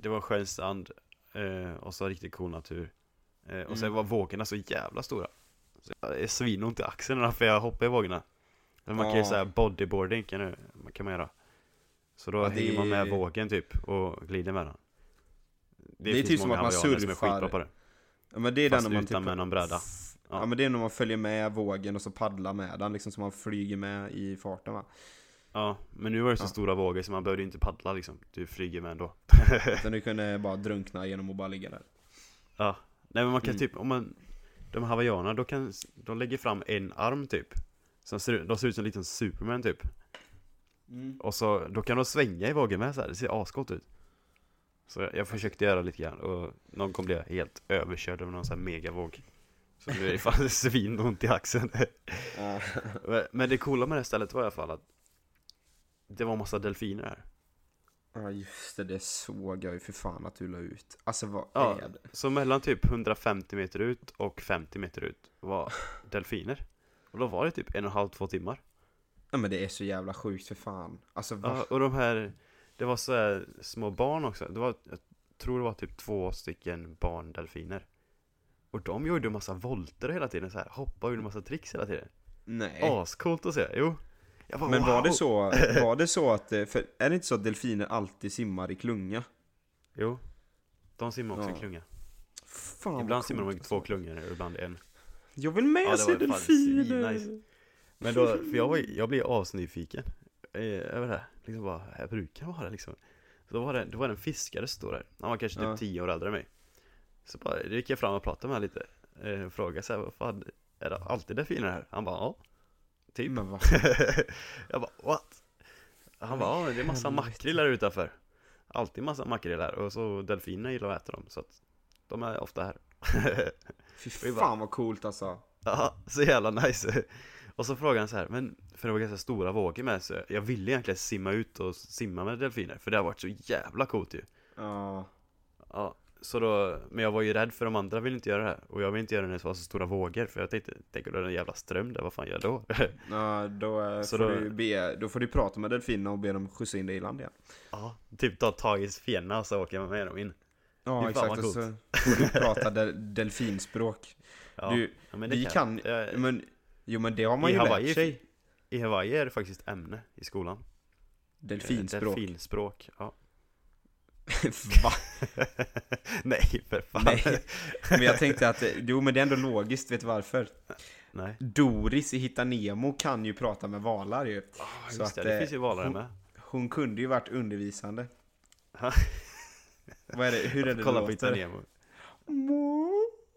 det var skön sand eh, och så riktigt cool natur. Eh, och sen Mm. var vågorna så jävla stora. Så jag är svinont i axlarna för jag hoppar i vågorna. Men man kan ju säga bodyboarding kan, du, kan man göra. Så då Ja, det hänger man med är- vågen typ och glider med den. Det, är finns typ som att man hawaiianer som är surfar. det. Ja, men det är Fast den när man utan typ... med någon bräda. Ja. Ja. men det är när man följer med vågen och så paddlar med den liksom så man flyger med i farten va. Ja, men nu var det så Ja. stora vågor så man behövde inte paddla liksom. Du flyger med ändå. Utan du kunde bara drunkna genom att bara ligga där. Ja, nej men man kan Mm. typ, om man De hawaiianerna, då kan De lägger fram en arm typ. Som ser, ut- de ser ut som en liten superman typ. Och så, då kan de svänga i vågen med så här. det ser asgott ut. Så jag, jag försökte göra lite grann och någon blev jag helt överkörd av någon sån här megavåg. Så nu är det fan svinont i axeln. Men- Men det coola med det stället var i alla fall att Det var massa delfiner här Ja just det, det såg jag ju för fan att du la ut. Alltså vad Ja. är det? Så mellan typ 150 meter ut och 50 meter ut var delfiner Och då var det typ en och en halv, två timmar Ja men det är så jävla sjukt för fan. Alltså va? Ja, och de här Det var så här små barn också Det var, jag tror det var typ två stycken barndelfiner Och de gjorde en massa volter hela tiden så här Hoppade och gjorde en massa tricks hela tiden Nej. Ascoolt att se, jo bara, Men var wow. det så, var det så att, eh, för är det inte så att delfiner alltid simmar i klunga? Jo De simmar också Ja. i klunga Fan Ibland simmar de i två klungor och ibland en Jag vill med Ja, fan delfiner! svinnice. Men då, för jag, var, jag blev asnyfiken eh, över det här. Liksom bara, jag brukar vara det liksom. Så då var det, då var det en fiskare som stod där. Han var kanske typ Ja. 10 år äldre än mig. Så bara, då gick jag fram och pratade med honom lite. Eh, frågade så här, vad fan, är det alltid delfiner här? Han bara, ja. Typ. Men vad jag bara, what? Han bara, ja det är massa Helvete. makrill här utanför. Alltid massa makrill här. Och så delfinerna gillar att äta dem. Så att de är ofta här. Fy Vi bara- fan vad coolt alltså. Ja, så jävla nice. Och så frågade han så här, men för det var ganska stora vågor med så jag ville egentligen simma ut och simma med delfiner för det har varit så jävla coolt ju. Ja. Ja, så då, men jag var ju rädd för de andra ville inte göra det här och jag vill inte göra det när det var så stora vågor för jag tänkte, tänk om det är en jävla ström där, vad fan gör jag då? Ja, då, eh, Så får då- Du be, då får du prata med delfinerna och be dem skjutsa in dig i land igen. ja, typ ta tag i fjärna och så åker jag med dem in. Ja, exakt. Och så får du prata del, delfinspråk. Ja, Du, ja, men det vi kan, Jag- men, jo men det har man I ju Hawaii- lärt sig. I Hawaii är det faktiskt ämne i skolan. Eh, Delfinspråk. Delfinspråk, ja. Va? Nej, för fan. Nej. Men jag tänkte att, eh, jo men det är ändå logiskt, vet du varför? Nej. Doris i Hitta Nemo kan ju prata med valar ju. Ah, Så att, det, det eh, finns ju valare hon- med. Hon kunde ju varit undervisande. Vad är det, hur är det Kolla på Hitta? Nemo.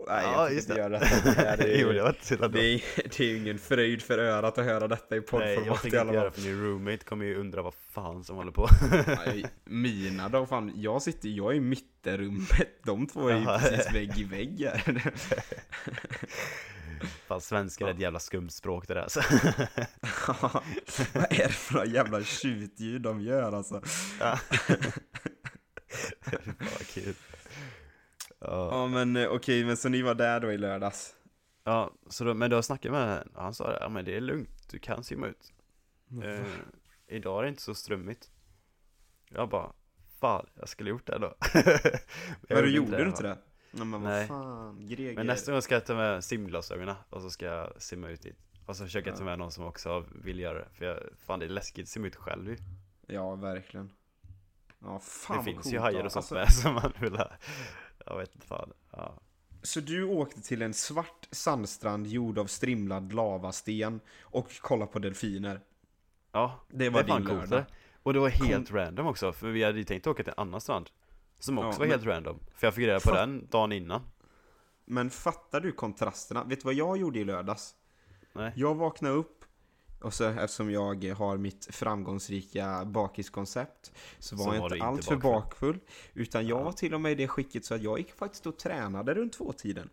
Nej, Ja, jag just inte det. göra. Det är, jo, det var inte så jävla det, är, det är ju ingen fröjd för örat att höra detta i Nej, jag poddformat tänker inte göra det för min roommate kommer ju undra vad fan som håller på. Nej, Mina då, fan, jag sitter, jag är i mittenrummet, de två är ju Jaha. precis vägg i vägg här. Fan, svenska är ett jävla skumt språk det där alltså. Vad är det för jävla tjutljud de gör alltså? Ja. Fan, kul. Ja. Ja men eh, okej, men så ni var där då i lördags? Ja, så då, men då snackade jag med honom, och han sa det, ja men det är lugnt, du kan simma ut eh, Idag är det inte så strömmigt Jag bara, fan, jag skulle gjort det då Men du gjorde du inte det? Nej men vad Nej. fan, Greger. Men nästa gång ska jag ta med simglasögonen och så ska jag simma ut dit Och så försöka Ja. ta med någon som också vill göra det För jag, fan det är läskigt att simma ut själv ju Ja, verkligen. Ja, fan Det vad finns coolt ju hajar och sånt Alltså, med som man vill ha Jag vet inte fan, ja Så du åkte till en svart sandstrand gjord av strimlad lavasten och kollade på delfiner? Ja, Det var det din coolt lördag. det. Och det var helt random också, för vi hade ju tänkt åka till en annan strand Som också Ja, var men- helt random, för jag fick reda på den dagen innan Men fattar du kontrasterna? Vet du vad jag gjorde i lördags? Nej, Jag vaknade upp och så eftersom jag har mitt framgångsrika bakiskoncept så var Så jag var inte du inte allt för bakfull. Utan jag Ja. var till och med i det skicket så att jag gick faktiskt och tränade runt tvåtiden.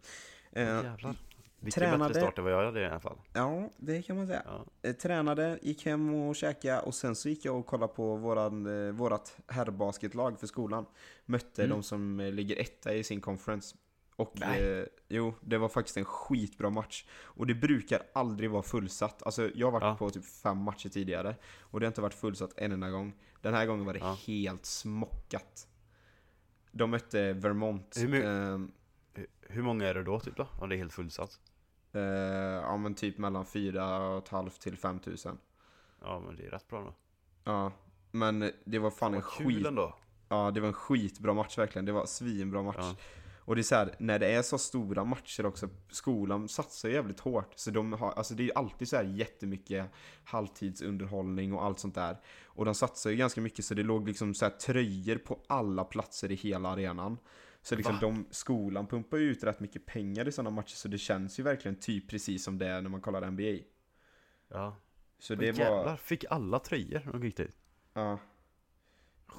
Eh, jävlar Vilken tränade- bättre start än vad jag hade i alla fall ja, det kan man säga. ja. Eh, Tränade, gick hem och käkade och sen så gick jag och kollade på våran, eh, vårat herrbasketlag för skolan. Mötte Mm. de som ligger etta i sin conference. Och eh, jo, det var faktiskt en skitbra match. Och det brukar aldrig vara fullsatt. Alltså jag har varit Ja. på typ fem matcher tidigare. Och det har inte varit fullsatt en enda gång. Den här gången var det Ja. helt smockat. De mötte Vermont. Hur ehm, Hur- många är det då typ då? Om det är helt fullsatt? eh, ja men typ mellan 4 till 5 tusen. Ja men det är rätt bra då Ja, men det var fan en Vad kul skit... ändå Ja, det var en skitbra match verkligen. Det var svinbra match. Ja. Och det är så här, när det är så stora matcher också, skolan satsar ju jävligt hårt. Så de har, alltså det är ju alltid så här jättemycket halvtidsunderhållning och allt sånt där. Och de satsar ju ganska mycket så det låg liksom så här tröjor på alla platser i hela arenan. Så liksom Va? de, skolan pumpar ju ut rätt mycket pengar i sådana matcher så det känns ju verkligen typ precis som det är när man kollar NBA. Ja Så det var... jävlar, fick alla tröjor när de gick dit? Ja.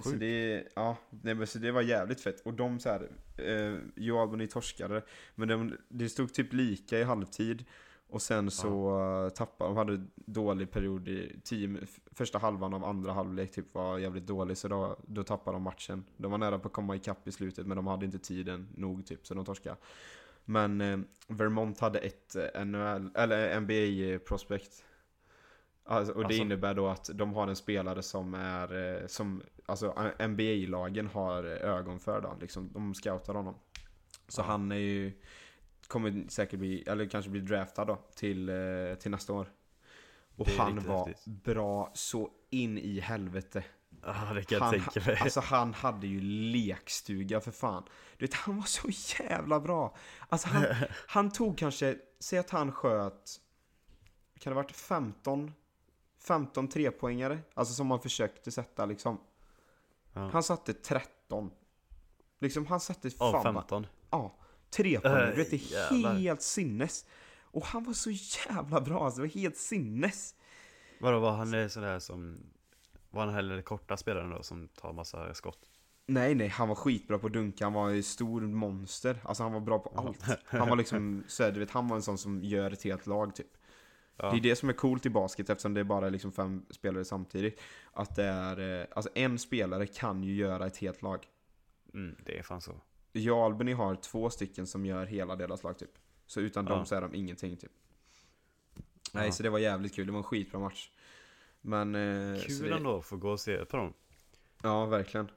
Så det, ja, nej, men så det var jävligt fett. Och de så här, eh, Jo Albany torskade, men de, det stod typ lika i halvtid. Och sen så eh, tappade de, hade dålig period i tio, f- första halvan av andra halvlek typ var jävligt dålig. Så då, då tappade de matchen. De var nära på att komma ikapp i slutet, men de hade inte tiden nog typ, så de torskade. Men eh, Vermont hade ett eh, NHL, eller NBA-prospect. Alltså, och det Alltså? innebär då att de har en spelare som är, eh, som, alltså NBA-lagen har ögon för då, liksom, de scoutar honom. Så Ja. han är ju, kommer säkert bli, eller kanske bli draftad då, till, eh, till nästa år. Och han var häftigt. bra så in i helvete. Ja det kan jag Han, tänka mig alltså han hade ju lekstuga för fan. Du vet, han var så jävla bra. Alltså han, han tog kanske, säg att han sköt, kan det ha varit 15, 15 trepoängare? Alltså som han försökte sätta liksom. Ja. Han satte 13. Liksom han satte Av vad- 15 Ja, trepoängare. Äh, Du vet, det är jävlar. helt sinnes. Och han var så jävla bra, alltså det var helt sinnes. Vadå var han är sån där som Var han heller korta spelaren då som tar massa skott? Nej, nej, han var skitbra på att dunka, han var ju stor monster. Alltså han var bra på allt. Han var liksom, så här, du vet, han var en sån som gör ett helt lag typ. Ja. Det är det som är coolt i basket eftersom det är bara liksom fem spelare samtidigt. Att det är, eh, alltså en spelare kan ju göra ett helt lag. Mm, det är fan så Jag och Albany har två stycken som gör hela deras lag typ. Så utan Ja. dem så är de ingenting typ. Nej, Ja. så det var jävligt kul. Det var en skitbra match. Men... eh, Kul det, ändå att få gå och se på dem Ja, verkligen.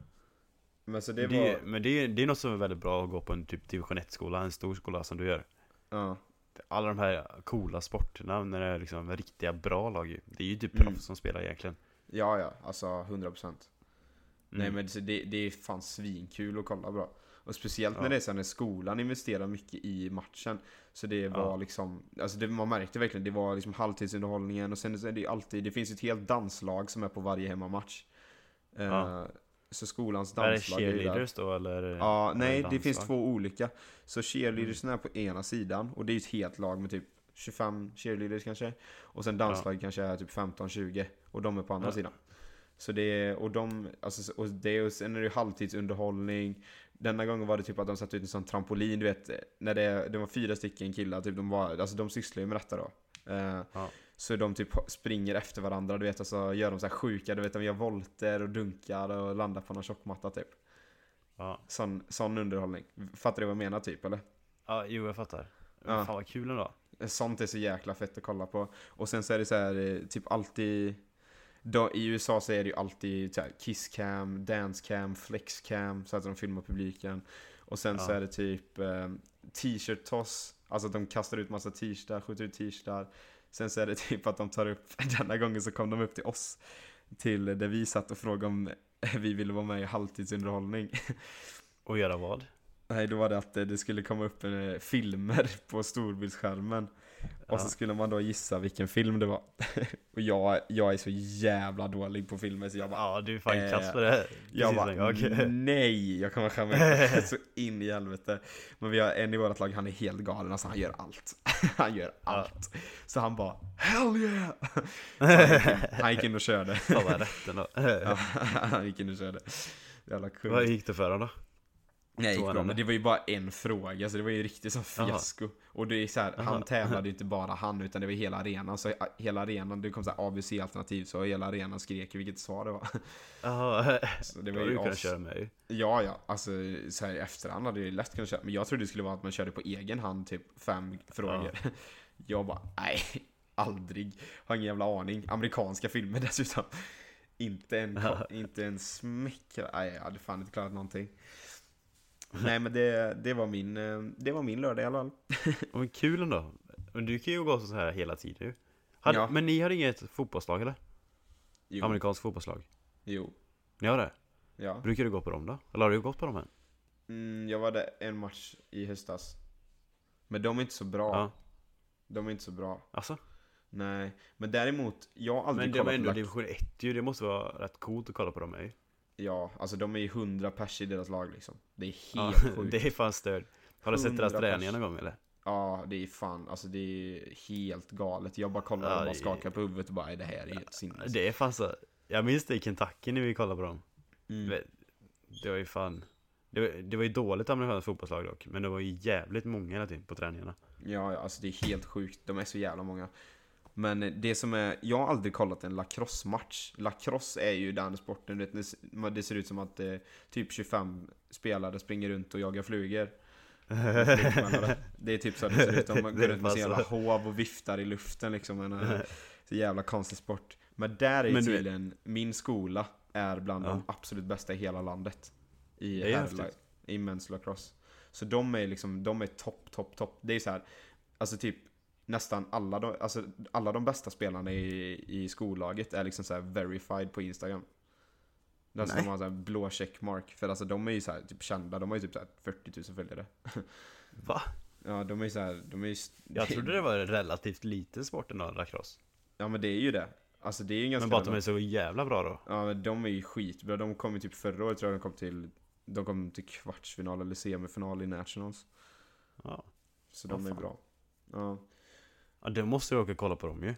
Men så det, det var... är, Men det är, det är något som är väldigt bra att gå på en typ division 1 skola, en stor skola som du gör Ja. Alla de här coola sporterna när det är liksom riktiga bra lag ju. Det är ju typ Mm. proffs som spelar egentligen Ja, ja, alltså 100% Nej Mm. men det, det det är fan svinkul att kolla bra Och speciellt när Ja. det är så när skolan investerar mycket i matchen Så det var Ja. liksom, alltså det, man märkte verkligen, det var liksom halvtidsunderhållningen och sen är det alltid, det finns ett helt danslag som är på varje hemmamatch Ja. Så skolans det danslag är där. cheerleaders då eller? Ja, eller nej det finns två olika. Så cheerleadersen är på ena sidan och det är ju ett helt lag med typ 25 cheerleaders kanske. Och sen danslag kanske är typ 15-20 och de är på andra Ja. sidan. Så det är, och de, alltså, och det är, och sen är det ju halvtidsunderhållning. Denna gången var det typ att de satte ut en sån trampolin, du vet När det, det var fyra stycken killar, typ de var, alltså de sysslar ju med detta då. Eh, Ja. Så de typ springer efter varandra, du vet, och så gör de så här sjuka, du vet de gör volter och dunkar och landar på någon tjockmatta typ Ja. Sån, sån underhållning. Fattar du vad jag menar typ eller? ja, jo jag fattar Ja. Fan vad kul ändå. Sånt är så jäkla fett att kolla på. Och sen så är det så här, eh, typ alltid då, I USA så är det ju alltid så här, kisscam, dancecam, flexcam, så att de filmar publiken. Och sen så Ja. är det typ eh, t-shirt-toss, alltså att de kastar ut massa t-shirtar, skjuter ut t-shirtar. Sen så är det typ att de tar upp, denna gången så kom de upp till oss, till där vi satt och frågade om vi ville vara med i halvtidsunderhållning. Och göra vad? Nej, då var det att det skulle komma upp eh, filmer på storbildsskärmen. Och Ja. så skulle man då gissa vilken film det var. och jag, jag är så jävla dålig på filmer så jag bara, Ja, du är fan Eh, kass på det. jag Precis bara gång. nej, jag kommer skämma så in i helvete. Men vi har en i vårt lag, han är helt galen, alltså han gör allt. han gör allt. Så han bara, hell yeah! Han, gick in, han gick in och körde. Fan vad rätt ändå. ja, han gick in och körde. Jävla kung. Vad gick det för honom då? Nej, det gick bra, men det var ju bara en fråga, så det var ju riktigt så fiasko. Och det är så här, han tävlade ju inte bara han, utan det var hela arenan. Så hela arenan, det kom så här ABC-alternativ, så hela arenan skrek vilket svar det var. Jaha, Så det var ju du kunnat köra med. Ja, ja, alltså så här i efterhand hade jag ju lätt kunnat köra. Men jag trodde det skulle vara att man körde på egen hand, typ fem frågor. Jag bara, nej, aldrig. Har ingen jävla aning. Amerikanska filmer dessutom. Inte en, Ja. inte en smäck. Nej, jag hade fan inte klarat någonting. Nej men det, det, var min, eh, det var min lördag i alla fall. Men kul ändå. Du kan ju gå så här hela tiden ju. Hade, Ja. Men ni har inget fotbollslag eller? Jo, Amerikanskt fotbollslag? jo Ni har det? ja. Brukar du gå på dem då? Eller har du gått på dem än? Mm, jag var där en match i höstas. Men de är inte så bra. Ja. De är inte så bra. Alltså? Nej, men däremot, jag har aldrig Men det var kollat ändå på division 1 ju, det måste vara rätt coolt att kolla på dem ju. Ja, alltså de är ju 100 pers i deras lag liksom. Det är Ja, helt sjukt. det är fan störd. Har du sett deras 100 träningar någon gång eller? Ja, det är fan, alltså det är helt galet. Jag bara kollar Ja, och bara skakar på huvudet och bara, "Nej, det här är helt sinnes. Det är fan så. Jag minns det i Kentucky när vi kollade på dem. Mm. Det- var ju fan. Det var, det var ju dåligt amerikanskt fotbollslag dock. Men det var ju jävligt många hela tiden på träningarna. Ja, ja, alltså det är helt sjukt. De är så jävla många. Men det som är, jag har aldrig kollat en lacrosse-match. Lacrosse är ju den sporten, vet, det ser ut som att eh, typ 25 spelare springer runt och jagar flugor. Det är typ så det ser ut. De går runt med sin fan jävla hov och viftar i luften liksom. En, eh, så jävla konstig sport. Men där är du- tydligen, min skola är bland Ja. de absolut bästa i hela landet. I, Det är i Men's lacrosse. Så de är liksom, de är topp, topp, topp. Det är så här, alltså typ nästan alla de, alltså alla de bästa spelarna i, i skollaget är liksom så här verified på Instagram. Nej. de har så här blå checkmark. För alltså de är ju så här typ kända, de har ju typ så här 40 000 följare. Va? Ja, de är ju så här, de är ju... Jag trodde det var relativt liten sport ändå, lacrosse. Ja men det är ju det. Alltså det är ju ganska... Men bara att de är så jävla bra då. Ja men de är ju skitbra. De kom ju typ förra året tror jag de kom till... De kom till kvartsfinal eller semifinal i Nationals. Ja. Så Vad de är fan. bra. Ja. Ja, det måste du åka och kolla på dem ju.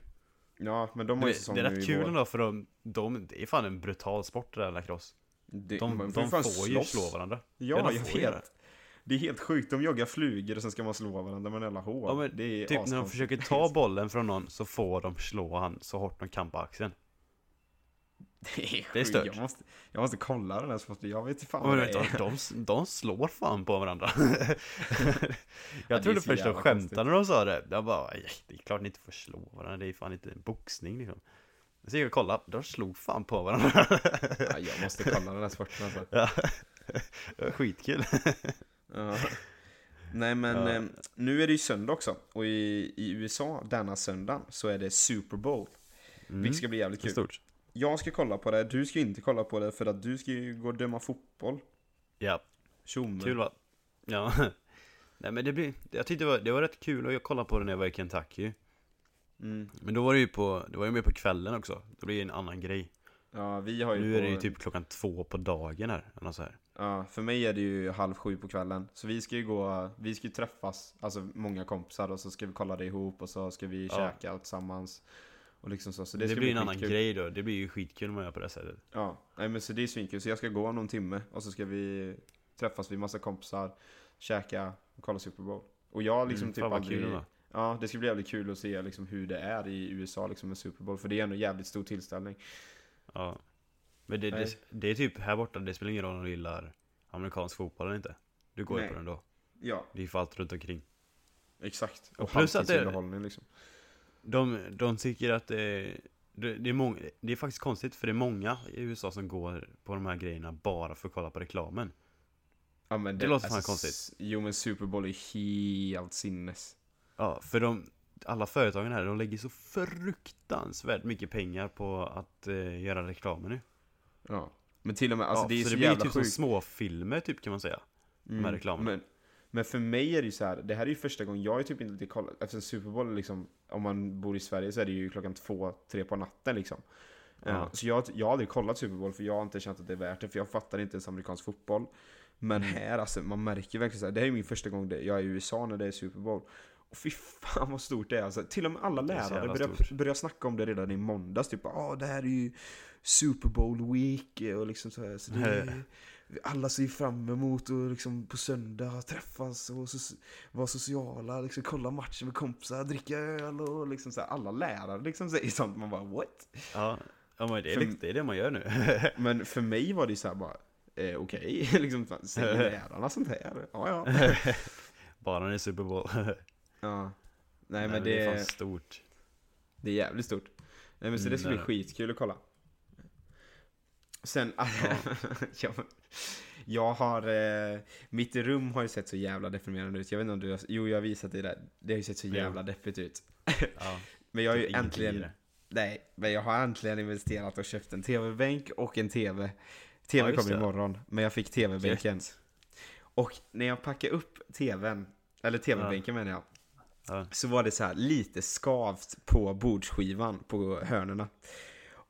Ja men de har ju Det, säsong det är rätt kul ändå för de, de, det är fan en brutal sport det där lacrosse. Det, De, de ju får ju slåss. slå varandra. Ja, Ja, jag ju vet. Det är helt sjukt. De jagar flugor och sen ska man slå varandra med en jävla hov. Ja, men det är Typ när de försöker ta bollen från någon så får de slå han så hårt de kan på axeln. Det är, Det är sjukt. stört. Jag måste, jag måste kolla den här sporten. Jag vet inte fan vad det är. de, de slår fan på varandra. jag trodde först de skämtade när de sa det. Jag bara, "Aj, det är klart ni inte får slå varandra, det är fan inte en boxning liksom. Så gick jag och kollade, de slog fan på varandra. Ja, jag måste kolla den här sporten alltså. ja. Skitkul. Ja. Nej men Ja. eh, nu är det ju söndag också. Och i, i USA denna söndag så är det Super Bowl. Vilket ska bli jävligt kul. stort. Jag ska kolla på det, du ska inte kolla på det för att du ska ju gå och döma fotboll. Ja, Tjomme. kul va? Ja. Nej men det blir, jag tyckte det var, det var rätt kul att kolla på det när jag var i Kentucky. Mm. Men då var det ju på, det var ju med på kvällen också. Det blir ju en annan grej. Ja, vi har ju Nu på, är det ju typ klockan två på dagen här, eller så här. Ja, för mig är det ju halv sju på kvällen. Så vi ska ju gå, vi ska ju träffas, alltså många kompisar och så ska vi kolla det ihop och så ska vi Ja. käka tillsammans. Och liksom så, så det, Det, blir bli en annan skitkul. grej då, det blir ju skitkul om man gör på det sättet. Ja, nej men så det är svinkul. Så jag ska gå om någon timme och så ska vi träffas vid massa kompisar, käka och kolla Super Bowl. Och jag liksom Mm, typ aldrig... kul då. Ja, det ska bli jävligt kul att se liksom hur det är i USA liksom med Super Bowl. För det är ändå en jävligt stor tillställning. Ja. Men det, det, det är typ här borta, det spelar ingen roll om du gillar amerikansk fotboll eller inte. Du går ju på den då. Ja, Det är ju för allt runt omkring. Exakt. Och Och plus att det- halvtidsunderhållning liksom. De, de tycker att det, det, det, är många, det är faktiskt konstigt för det är många i USA som går på de här grejerna bara för att kolla på reklamen. Ja, men Det låter fan alltså, konstigt. Jo men Super Bowl är helt sinnes. Ja, för de, alla företagen här, de lägger så fruktansvärt mycket pengar på att eh, göra reklamen nu. Ja. Men till och med, alltså ja, det är så så, det blir jävla typ som sjukt. småfilmer typ kan man säga. Mm, med reklamen. Men, men för mig är det ju så här, det här är ju första gången jag ju typ inte kollat, eftersom Super Bowl är liksom, om man bor i Sverige så är det ju klockan två, tre på natten liksom. Ja. Eh, Så jag, jag har aldrig kollat Super Bowl för jag har inte känt att det är värt det, för jag fattar inte ens amerikansk fotboll. Men Mm. här alltså, man märker verkligen så här, det här är min första gång jag är i USA när det är Super Bowl. Och fy fan vad stort det är alltså. Till och med alla är lärare jävla börjar, snacka om det redan i måndags. Typ ah det här är ju Super Bowl week och liksom så här. Så det är, alla ser fram emot att liksom på söndag träffas och so vara sociala, liksom kolla matchen med kompisar, dricka öl och liksom så här. Alla lärare liksom säger sånt. Man bara what? Ja, ja men det är, För- det är det man gör nu. Men för mig var det ju så här bara eh, okej, liksom fan, säger lärarna sånt här? Ja ja. bara när det är Super Bowl. ja. Nej men Nej, det, är fan stort. Det är jävligt stort. Nej men så Mm, det ska det bli det. skitkul att kolla. Sen, jag, jag har, eh, mitt rum har ju sett så jävla deprimerande ut. Jag vet inte om du har, jo jag har visat dig det. Det har ju sett så jävla deppigt ut. Ja, Men jag har ju typ i äntligen, nej, men jag har äntligen investerat och köpt en tv-bänk och en tv. TV Ja, kommer imorgon, men jag fick tv-bänken. Och när jag packade upp tvn, eller tv-bänken menar jag, Ja. så var det så här lite skavt på bordsskivan på hörnerna.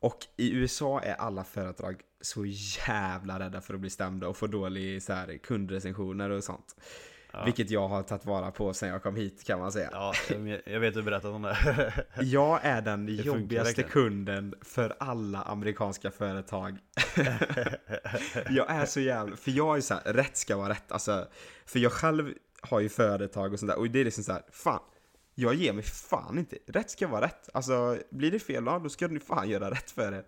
Och i USA är alla företag så jävla rädda för att bli stämda och få dålig så här, kundrecensioner och sånt. Ja. Vilket jag har tagit vara på sen jag kom hit kan man säga. Ja, jag vet att du berättat om det. Jag är den funkar jobbigaste kunden för alla amerikanska företag. jag är så jävla, för jag är så här, rätt ska vara rätt. Alltså, för jag själv har ju företag och sånt där och det är liksom så här, fan. Jag ger mig fan inte. Rätt ska vara rätt. Alltså, blir det fel, ja, då ska ni fan göra rätt för er.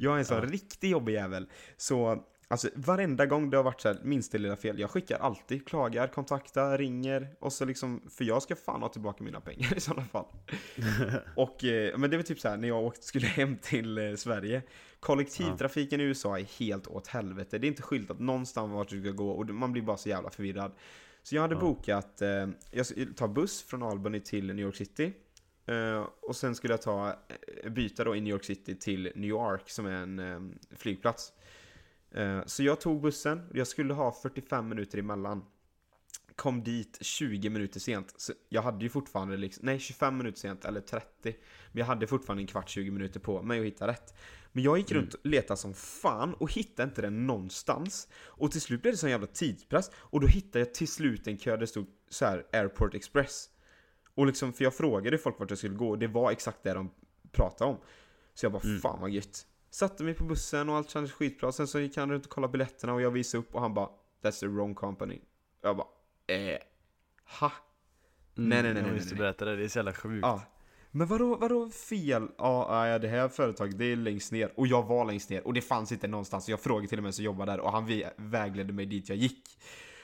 Jag är en sån Ja. riktig jobbig jävel. Så, alltså varenda gång det har varit så här, minsta lilla fel, jag skickar alltid, klagar, kontaktar, ringer och så liksom, för jag ska fan ha tillbaka mina pengar i sådana fall. Och, eh, men det var typ så här när jag åkte, skulle hem till eh, Sverige. Kollektivtrafiken i USA är helt åt helvete. Det är inte skyltat någonstans vart du ska gå och man blir bara så jävla förvirrad. Så jag hade Ja. bokat, eh, jag skulle ta buss från Albany till New York City. Eh, och sen skulle jag ta, eh, byta då i New York City till New York som är en eh, flygplats. Eh, så jag tog bussen, jag skulle ha 45 minuter emellan. Kom dit 20 minuter sent. Så jag hade ju fortfarande liksom, nej 25 minuter sent eller 30. Men jag hade fortfarande en kvart 20 minuter på mig att hitta rätt. Men jag gick runt och letade som fan och hittade inte den någonstans. Och till slut blev det sån jävla tidspress. Och då hittade jag till slut en kö där det stod så här Airport Express. Och liksom, för jag frågade folk vart jag skulle gå och det var exakt det de pratade om. Så jag bara, Mm. fan vad gött. Satte mig på bussen och allt kändes skitbra. Sen så gick han runt och kollade biljetterna och jag visade upp och han bara, that's the wrong company. Jag bara, eh, ha? Nej, nej, nej, nej, Jag visste nej. berätta det, det är så jävla sjukt. Ja. Men vadå, vadå fel? Ja, ja, det här företaget det är längst ner och jag var längst ner och det fanns inte någonstans. Jag frågade till och med som jobbar där och han vägledde mig dit jag gick.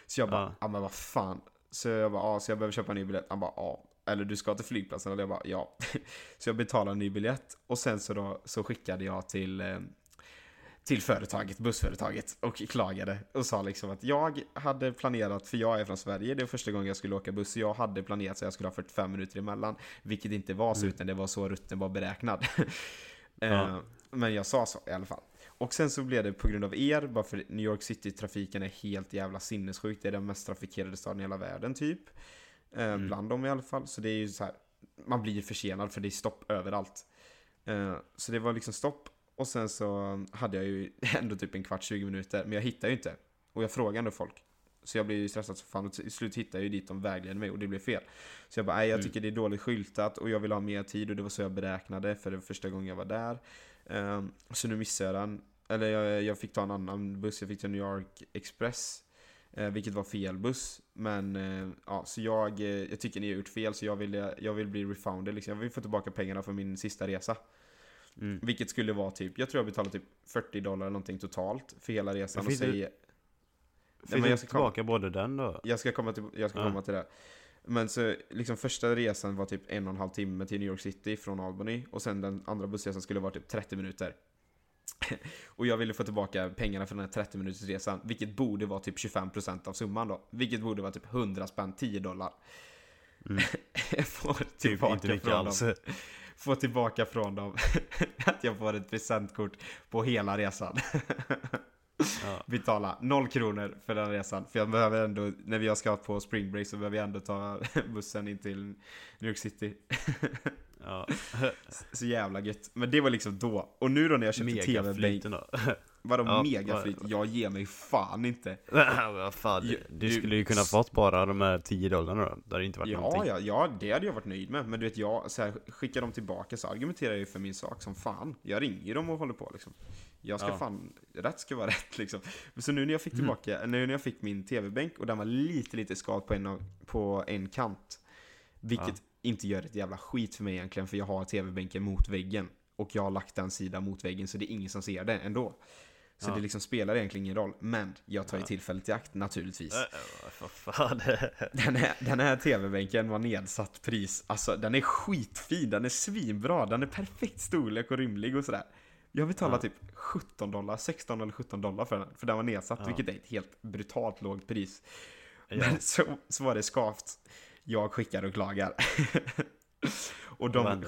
Så jag bara, Ja. ja men vad fan. Så jag bara, ja, så jag behöver köpa en ny biljett. Han bara, ja. Eller du ska till flygplatsen? Eller jag bara, ja. Så jag betalade en ny biljett och sen så då så skickade jag till eh, till företaget, bussföretaget och klagade och sa liksom att jag hade planerat, för jag är från Sverige, det var första gången jag skulle åka buss, jag hade planerat så jag skulle ha 45 minuter emellan, vilket inte var så utan det var så rutten var beräknad. Ja. Eh, Men jag sa så i alla fall. Och sen så blev det på grund av er, bara för New York City-trafiken är helt jävla sinnessjuk, det är den mest trafikerade staden i hela världen typ. Eh, Bland dem i alla fall, så det är ju så här, man blir försenad för det är stopp överallt. Eh, Så det var liksom stopp och sen så hade jag ju ändå typ en kvart, 20 minuter, men jag hittade ju inte. Och jag frågade ändå folk. Så jag blev ju stressad så fan och till slut hittade jag ju dit de vägledde mig och det blev fel. Så jag bara, nej jag tycker det är dåligt skyltat och jag vill ha mer tid och det var så jag beräknade för det var första gången jag var där. Ehm, så nu missade jag den. Eller jag, jag fick ta en annan buss, jag fick ta New York Express. Eh, vilket var fel buss. Men eh, ja, så jag, eh, jag tycker ni har gjort fel så jag vill, jag vill bli refounded liksom. Jag vill få tillbaka pengarna för min sista resa. Mm. Vilket skulle vara typ, jag tror jag betalade typ 40 dollar någonting totalt för hela resan. Men Och finns det- säger, Fick men du jag ska komma- tillbaka både den då? jag ska komma till, jag ska Ja. komma till det. Men så liksom första resan var typ en och en halv timme till New York City från Albany och sen den andra bussresan skulle vara typ 30 minuter. och jag ville få tillbaka pengarna för den här 30 minuters resan, vilket borde vara typ 25% av summan då. Vilket borde vara typ 100 spänn, 10 dollar. Mm. jag får Typ inte mycket alls. Får tillbaka från dem att jag får ett presentkort på hela resan. Ja. Betala noll kronor för den resan. För jag behöver ändå, när vi har ska på spring break så behöver jag ändå ta bussen in till New York City. Ja. Så jävla gött. Men det var liksom då. Och nu då när jag köpte TV-bänk. Vadå Ja, megaflyt? vad- Jag ger mig fan inte. Vad fan, Ju- du skulle ju kunna fått bara de här 10 dollarna då. Det hade inte varit Ja, någonting. ja, ja, det hade jag varit nöjd med. Men du vet, jag så här, skickar dem tillbaka så argumenterar jag ju för min sak som fan. Jag ringer dem och håller på liksom. Jag ska Ja. fan, rätt ska vara rätt liksom. Så nu när jag fick Mm. tillbaka, nu när jag fick min tv-bänk och den var lite, lite skad på en, på en kant. Vilket inte gör ett jävla skit för mig egentligen, för jag har tv-bänken mot väggen. Och jag har lagt den sidan mot väggen, så det är ingen som ser det ändå. Så Ja. det liksom spelar egentligen ingen roll. Men jag tar ju tillfället i akt naturligtvis. Äh, fan. Den här, den här tv-bänken var nedsatt pris. Alltså den är skitfin, den är svinbra, den är perfekt storlek och rymlig och sådär. Jag betalar Ja. typ 17 dollar, 16 eller 17 dollar för den. För den var nedsatt, Ja. vilket är ett helt brutalt lågt pris. Ja. Men så, så var det skavt. Jag skickar och klagar. och de,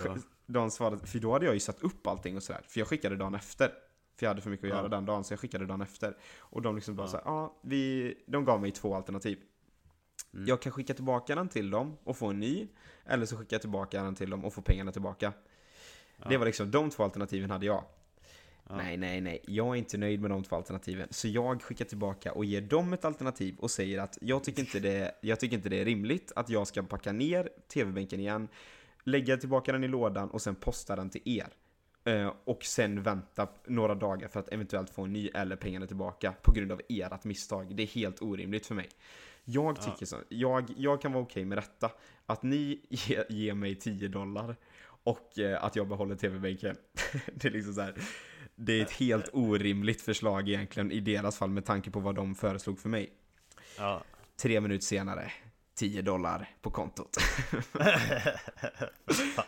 de svarade, för då hade jag ju satt upp allting och sådär. För jag skickade dagen efter. För jag hade för mycket att Ja. göra den dagen, så jag skickade dagen efter. Och de liksom bara Ja. såhär, ja, vi, de gav mig två alternativ. Mm. Jag kan skicka tillbaka den till dem och få en ny. Eller så skickar jag tillbaka den till dem och få pengarna tillbaka. Ja. Det var liksom, de två alternativen hade jag. Ja. Nej, nej, nej. Jag är inte nöjd med de två alternativen. Så jag skickar tillbaka och ger dem ett alternativ och säger att jag tycker inte det, jag tycker inte det är rimligt att jag ska packa ner tv-bänken igen, lägga tillbaka den i lådan och sen posta den till er. Eh, och sen vänta några dagar för att eventuellt få en ny eller pengarna tillbaka på grund av ert misstag. Det är helt orimligt för mig. Jag Ja. tycker så. Jag, jag kan vara okej med detta. Att ni ge, ger mig 10 dollar och eh, att jag behåller tv-bänken. det är liksom så här. Det är ett helt orimligt förslag egentligen i deras fall med tanke på vad de föreslog för mig. Ja. Tre minuter senare, 10 dollar på kontot.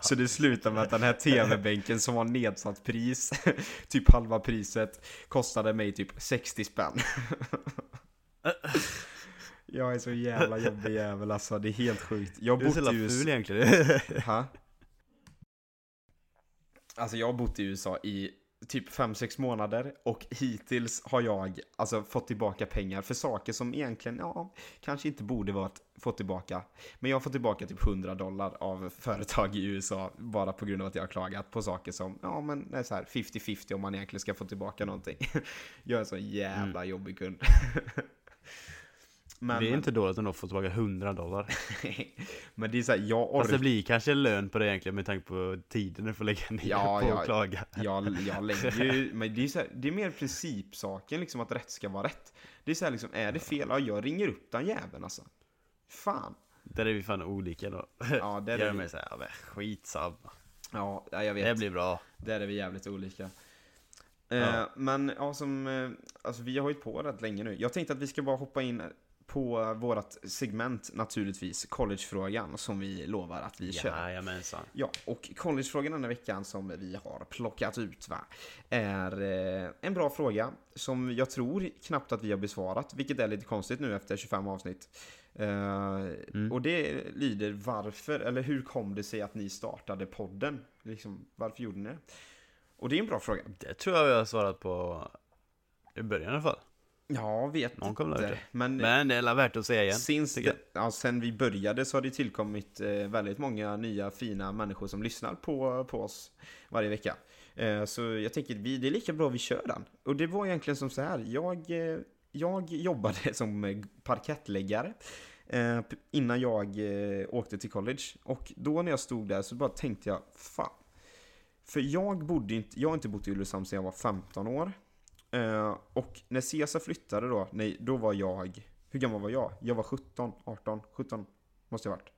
Så det slutar med att den här tv-bänken som var nedsatt pris, typ halva priset, kostade mig typ 60 spänn. Jag är så jävla jobbig jävel alltså, det är helt sjukt. Jag Du är så jävla ful egentligen. Ha? Alltså jag har bott i USA i typ 5-6 månader och hittills har jag alltså fått tillbaka pengar för saker som egentligen, ja, kanske inte borde varit fått tillbaka. Men jag har fått tillbaka typ 100 dollar av företag i USA bara på grund av att jag har klagat på saker som, ja men det är så här 50-50 om man egentligen ska få tillbaka någonting. Jag är en så jävla jobbig kund. Men, det är inte dåligt ändå att få tillbaka 100 dollar. men det är så här, jag Fast det orkar blir kanske lön på det egentligen med tanke på tiden du får lägga ner Ja, på ja. att klaga. Jag, jag lägger ju, men det är, så här, det är mer principsaken liksom att rätt ska vara rätt. Det är så här liksom, är det fel? Ja, jag ringer upp den jäveln alltså. Fan. Där är vi fan olika då. Ja, där Jag är vi, med såhär, ja, skitsamma. ja, ja, jag vet. Det blir bra. Där är vi jävligt olika. Ja. Eh, men ja, som, eh, alltså vi har hållit på rätt länge nu. Jag tänkte att vi ska bara hoppa in på vårat segment naturligtvis, collegefrågan, som vi lovar att vi kör. Jajamensan. Ja, och collegefrågan den här veckan som vi har plockat ut va, är eh, en bra fråga som jag tror knappt att vi har besvarat, vilket är lite konstigt nu efter 25 avsnitt. Eh, Och det lyder varför, eller hur kom det sig att ni startade podden? Liksom, varför gjorde ni det? Och det är en bra fråga. Det tror jag vi har svarat på i början i alla fall. Ja, vet Någon kommer inte. det. Men, Men det är värt att säga igen. Since the, ja, sen vi började så har det tillkommit eh, väldigt många nya fina människor som lyssnar på, på oss varje vecka. Eh, så jag tänker vi, det är lika bra vi kör den. Och det var egentligen som så här. Jag, eh, jag jobbade som eh, parkettläggare eh, innan jag eh, åkte till college. Och då när jag stod där så bara tänkte jag, fan. För jag bodde inte, jag har inte bott i Ulricehamn sedan jag var 15 år. Eh, och när Cesar flyttade då, nej, då var jag, hur gammal var jag? Jag var 17, 18, 17 måste jag ha varit.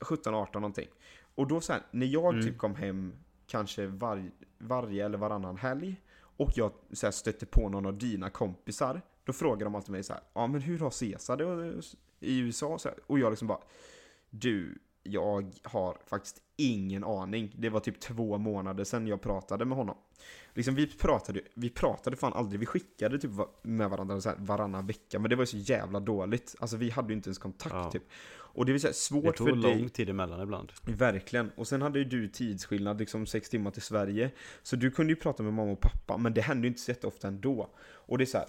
17, 18 någonting. Och då så här, när jag Mm. typ kom hem kanske var, varje eller varannan helg och jag så här, stötte på någon av dina kompisar, då frågar de alltid mig så här, ja men hur har Cesar det i USA? Så här, och jag liksom bara, Du, jag har faktiskt ingen aning. Det var typ två månader sedan jag pratade med honom. Liksom vi pratade, vi pratade fan aldrig, vi skickade typ med varandra så här varannan vecka, men det var ju så jävla dåligt. Alltså vi hade ju inte ens kontakt Ja. typ. Och det är så Det svårt tog för dig. lång tid emellan ibland. Verkligen. Och sen hade ju du tidsskillnad, liksom sex timmar till Sverige. Så du kunde ju prata med mamma och pappa, men det hände ju inte så jätteofta ändå. Och det är så här.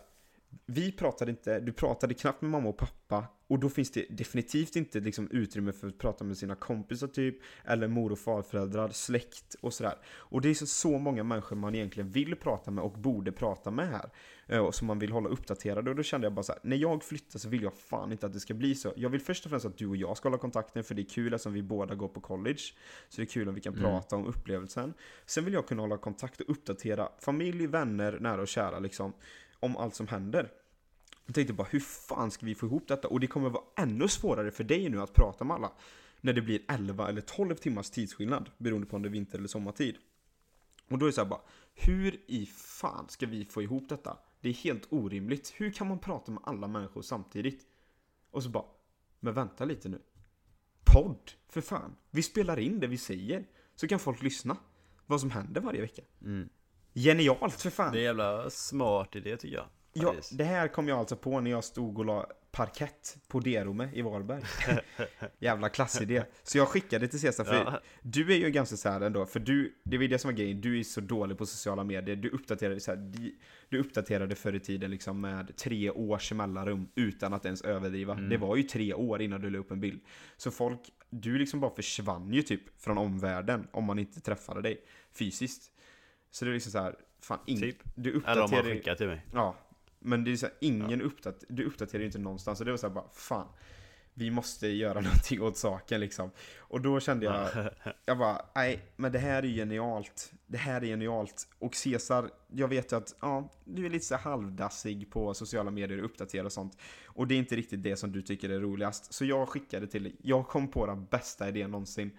Vi pratade inte, du pratade knappt med mamma och pappa. Och då finns det definitivt inte liksom utrymme för att prata med sina kompisar typ. Eller mor och farföräldrar, släkt och sådär. Och det är så, så många människor man egentligen vill prata med och borde prata med här. eh, Och som man vill hålla uppdaterade. Och då kände jag bara så här, när jag flyttar så vill jag fan inte att det ska bli så. Jag vill först och främst att du och jag ska hålla kontakten, för det är kul eftersom vi båda går på college. Så det är kul om vi kan Mm. prata om upplevelsen. Sen vill jag kunna hålla kontakt och uppdatera familj, vänner, nära och kära liksom. Om allt som händer. Jag tänkte bara, hur fan ska vi få ihop detta? Och det kommer vara ännu svårare för dig nu att prata med alla. När det blir 11 eller 12 timmars tidsskillnad, beroende på om det är vinter eller sommartid. Och då är det så här bara, hur i fan ska vi få ihop detta? Det är helt orimligt. Hur kan man prata med alla människor samtidigt? Och så bara, men vänta lite nu. Podd, för fan. Vi spelar in det vi säger. Så kan folk lyssna. Vad som händer varje vecka. Mm. Genialt för fan! Det är jävla smart idé tycker jag. Ja, det här kom jag alltså på när jag stod och la parkett på Derome i Varberg. Jävla klassidé. Så jag skickade till Cesar, för Ja. du är ju ganska så här ändå, för du, det var ju det som var grejen, du är så dålig på sociala medier, du uppdaterade så här, du uppdaterade förr i tiden liksom med tre års mellanrum utan att ens överdriva. Mm. Det var ju tre år innan du la upp en bild. Så folk, du liksom bara försvann ju typ från omvärlden om man inte träffade dig fysiskt. Så det är liksom så här, fan, ing, Typ. du Eller om uppdaterar man skickar till mig. Ja, men det är så här, ingen uppdat du uppdaterar ju inte någonstans. Så det var så här bara, fan. Vi måste göra någonting åt saken liksom. Och då kände jag, jag bara, nej, men det här är genialt. Det här är genialt. Och Cesar, jag vet ju att, ja, du är lite så halvdassig på sociala medier och uppdaterar och sånt. Och det är inte riktigt det som du tycker är roligast. Så jag skickade till dig, jag kom på den bästa idén någonsin.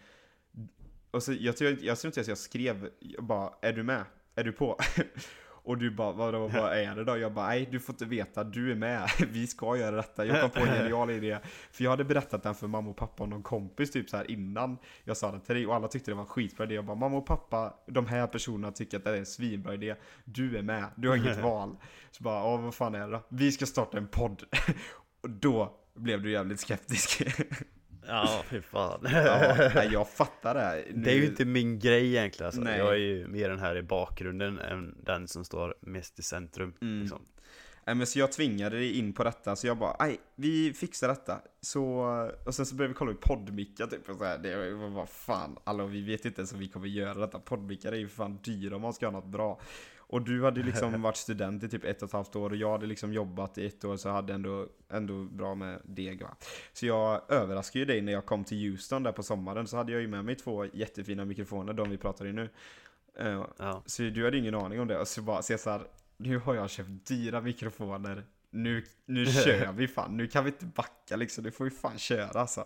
Och så, jag, tror, jag tror inte ens jag skrev, jag bara, är du med? Är du på? Och du bara, vadå, vad är det då? Jag bara, nej du får inte veta, du är med, vi ska göra detta. Jag kom på en genial idé. För jag hade berättat den för mamma och pappa och någon kompis typ så här innan jag sa det till dig. Och alla tyckte det var en skitbra idé. Jag bara, mamma och pappa, de här personerna tycker att det är en svinbra idé. Du är med, du har inget val. Så bara, ja vad fan är det då? Vi ska starta en podd. Och då blev du jävligt skeptisk. Ja, fy fan. ja, jag fattar det. Nu- Det är ju inte min grej egentligen alltså. Nej. Jag är ju mer den här i bakgrunden än den som står mest i centrum. Mm. Liksom. Men så jag tvingade dig in på detta, så jag bara, nej, vi fixar detta. Så, och sen så började vi kolla på poddmickar typ, och så här, det var vad fan, alla vi vet inte ens om vi kommer göra detta. Poddmickar är ju fan dyra om man ska ha något bra. Och du hade liksom varit student i typ ett och ett halvt år och jag hade liksom jobbat i ett år så hade ändå, ändå bra med deg va. Så jag överraskade ju dig när jag kom till Houston där på sommaren, så hade jag ju med mig två jättefina mikrofoner, de vi pratar i nu. Eh, Ja. så du hade ingen aning om det. Och så bara, Cesar, nu har jag köpt dyra mikrofoner. Nu, nu kör vi fan. Nu kan vi inte backa liksom. Nu får vi fan köra alltså.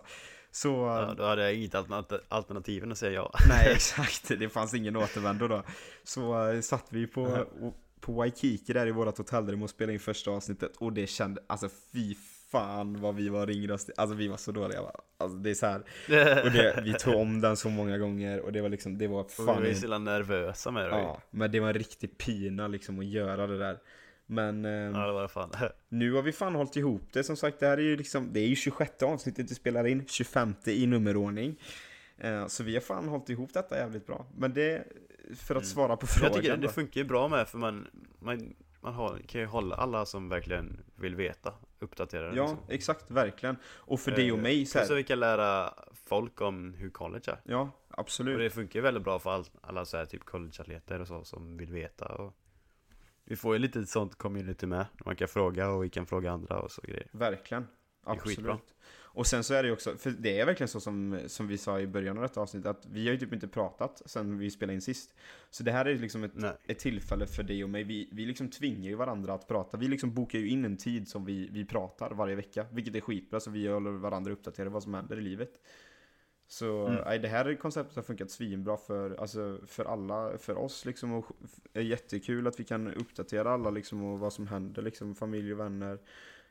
Så, ja, då hade jag inget alternat- alternativ än att säga ja. nej exakt. Det fanns ingen återvändo då. Så uh, satt vi på, på Waikiki där i vårat hotellrum och spelade in första avsnittet. Och det kände, alltså fy fan vad vi var ringröstiga. Alltså vi var så dåliga va. Alltså det är så här. Och det, vi tog om den så många gånger och det var liksom, det var Och vi fan var ju så jävla nervösa med det. Ja, men det var en riktig pina liksom att göra det där. Men ehm, Ja, det det fan. nu har vi fan hållit ihop det. Som sagt, det här är ju liksom, det är ju 26 avsnittet vi spelar in, 25 i nummerordning. Eh, så vi har fan hållit ihop detta jävligt bra. Men det, för att Mm. svara på Jag frågan tycker det, det funkar ju bra med för man, man, man kan ju hålla alla som verkligen vill veta uppdaterade. Ja, liksom. exakt, verkligen. Och för dig och Eh, mig så Så här, vi kan lära folk om hur college är. Ja, Och absolut. det funkar ju väldigt bra för all, alla så här typ collegeatleter och så som vill veta och Vi får ju lite sånt community med, man kan fråga och vi kan fråga andra och så grejer Verkligen. är skitbra. Absolut. Och sen så är det ju också, för det är verkligen så som, som vi sa i början av detta avsnitt, att vi har ju typ inte pratat sen vi spelade in sist. Så det här är liksom ett, Nej. ett tillfälle för dig och mig. Vi, vi liksom tvingar ju varandra att prata. Vi liksom bokar ju in en tid som vi, vi pratar varje vecka, vilket är skitbra, så vi håller varandra uppdaterade vad som händer i livet. Så Mm. nej, det här konceptet har funkat svinbra för, alltså, för alla, för oss liksom. Och är jättekul att vi kan uppdatera alla liksom och vad som händer liksom, familj och vänner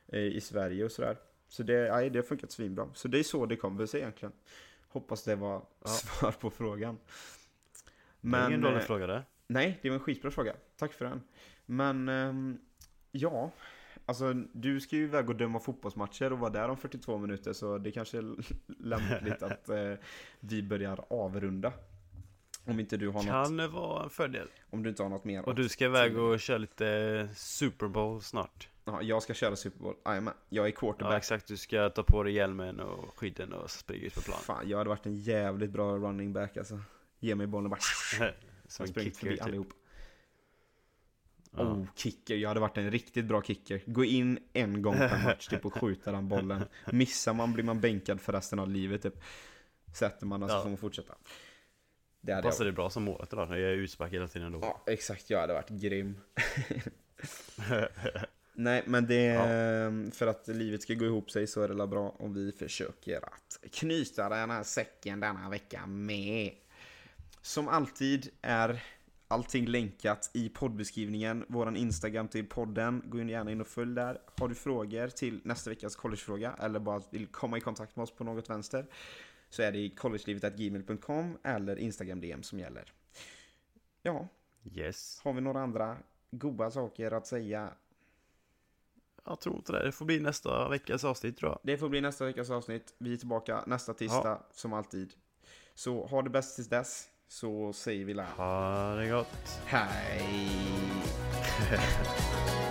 eh, i Sverige och sådär. Så det, nej, det har funkat svinbra. Så det är så det kommer sig egentligen. Hoppas det var Ja. svar på frågan. det är ingen dålig eh, fråga det. Nej, det var en skitbra fråga. Tack för den. Men, ehm, ja. Alltså, du ska ju iväg och döma fotbollsmatcher och vara där om 42 minuter, så det kanske är lämpligt att eh, vi börjar avrunda. Om inte du har något, Kan vara en fördel? om du inte har något mer. Och du ska iväg och köra lite Super Bowl snart. Ja, jag ska köra Super Bowl. Jajamän, jag är Ja quarterback. exakt, du ska ta på dig hjälmen och skydden och springa ut på plan. Fan, jag hade varit en jävligt bra running back alltså. Ge mig bollen och bara Som en kicker förbi typ. allihop. Ja. Oh, kicker. Jag hade varit en riktigt bra kicker. Gå in en gång per match typ och skjuta den bollen. Missar man blir man bänkad för resten av livet typ. Sätter man och så Ja. får man fortsätta. Det hade Passar jag. det bra som målet idag? Jag är utspark hela tiden då. Ja, exakt. Jag hade varit grym. Nej, men det är för att livet ska gå ihop sig så är det bra om vi försöker att knyta den här säcken denna vecka med. Som alltid är allting länkat i poddbeskrivningen. Våran Instagram till podden. Gå in gärna in och följ där. Har du frågor till nästa veckas collegefråga eller bara vill komma i kontakt med oss på något vänster så är det collegelivet.gmail.com eller Instagram DM som gäller. Ja, Yes. har vi några andra goda saker att säga? Jag tror inte det. Det får bli nästa veckas avsnitt tror jag. Det får bli nästa veckas avsnitt. Vi är tillbaka nästa tisdag som alltid. Så ha det bäst tills dess. Så säger vi la. Ha det gott. Hej!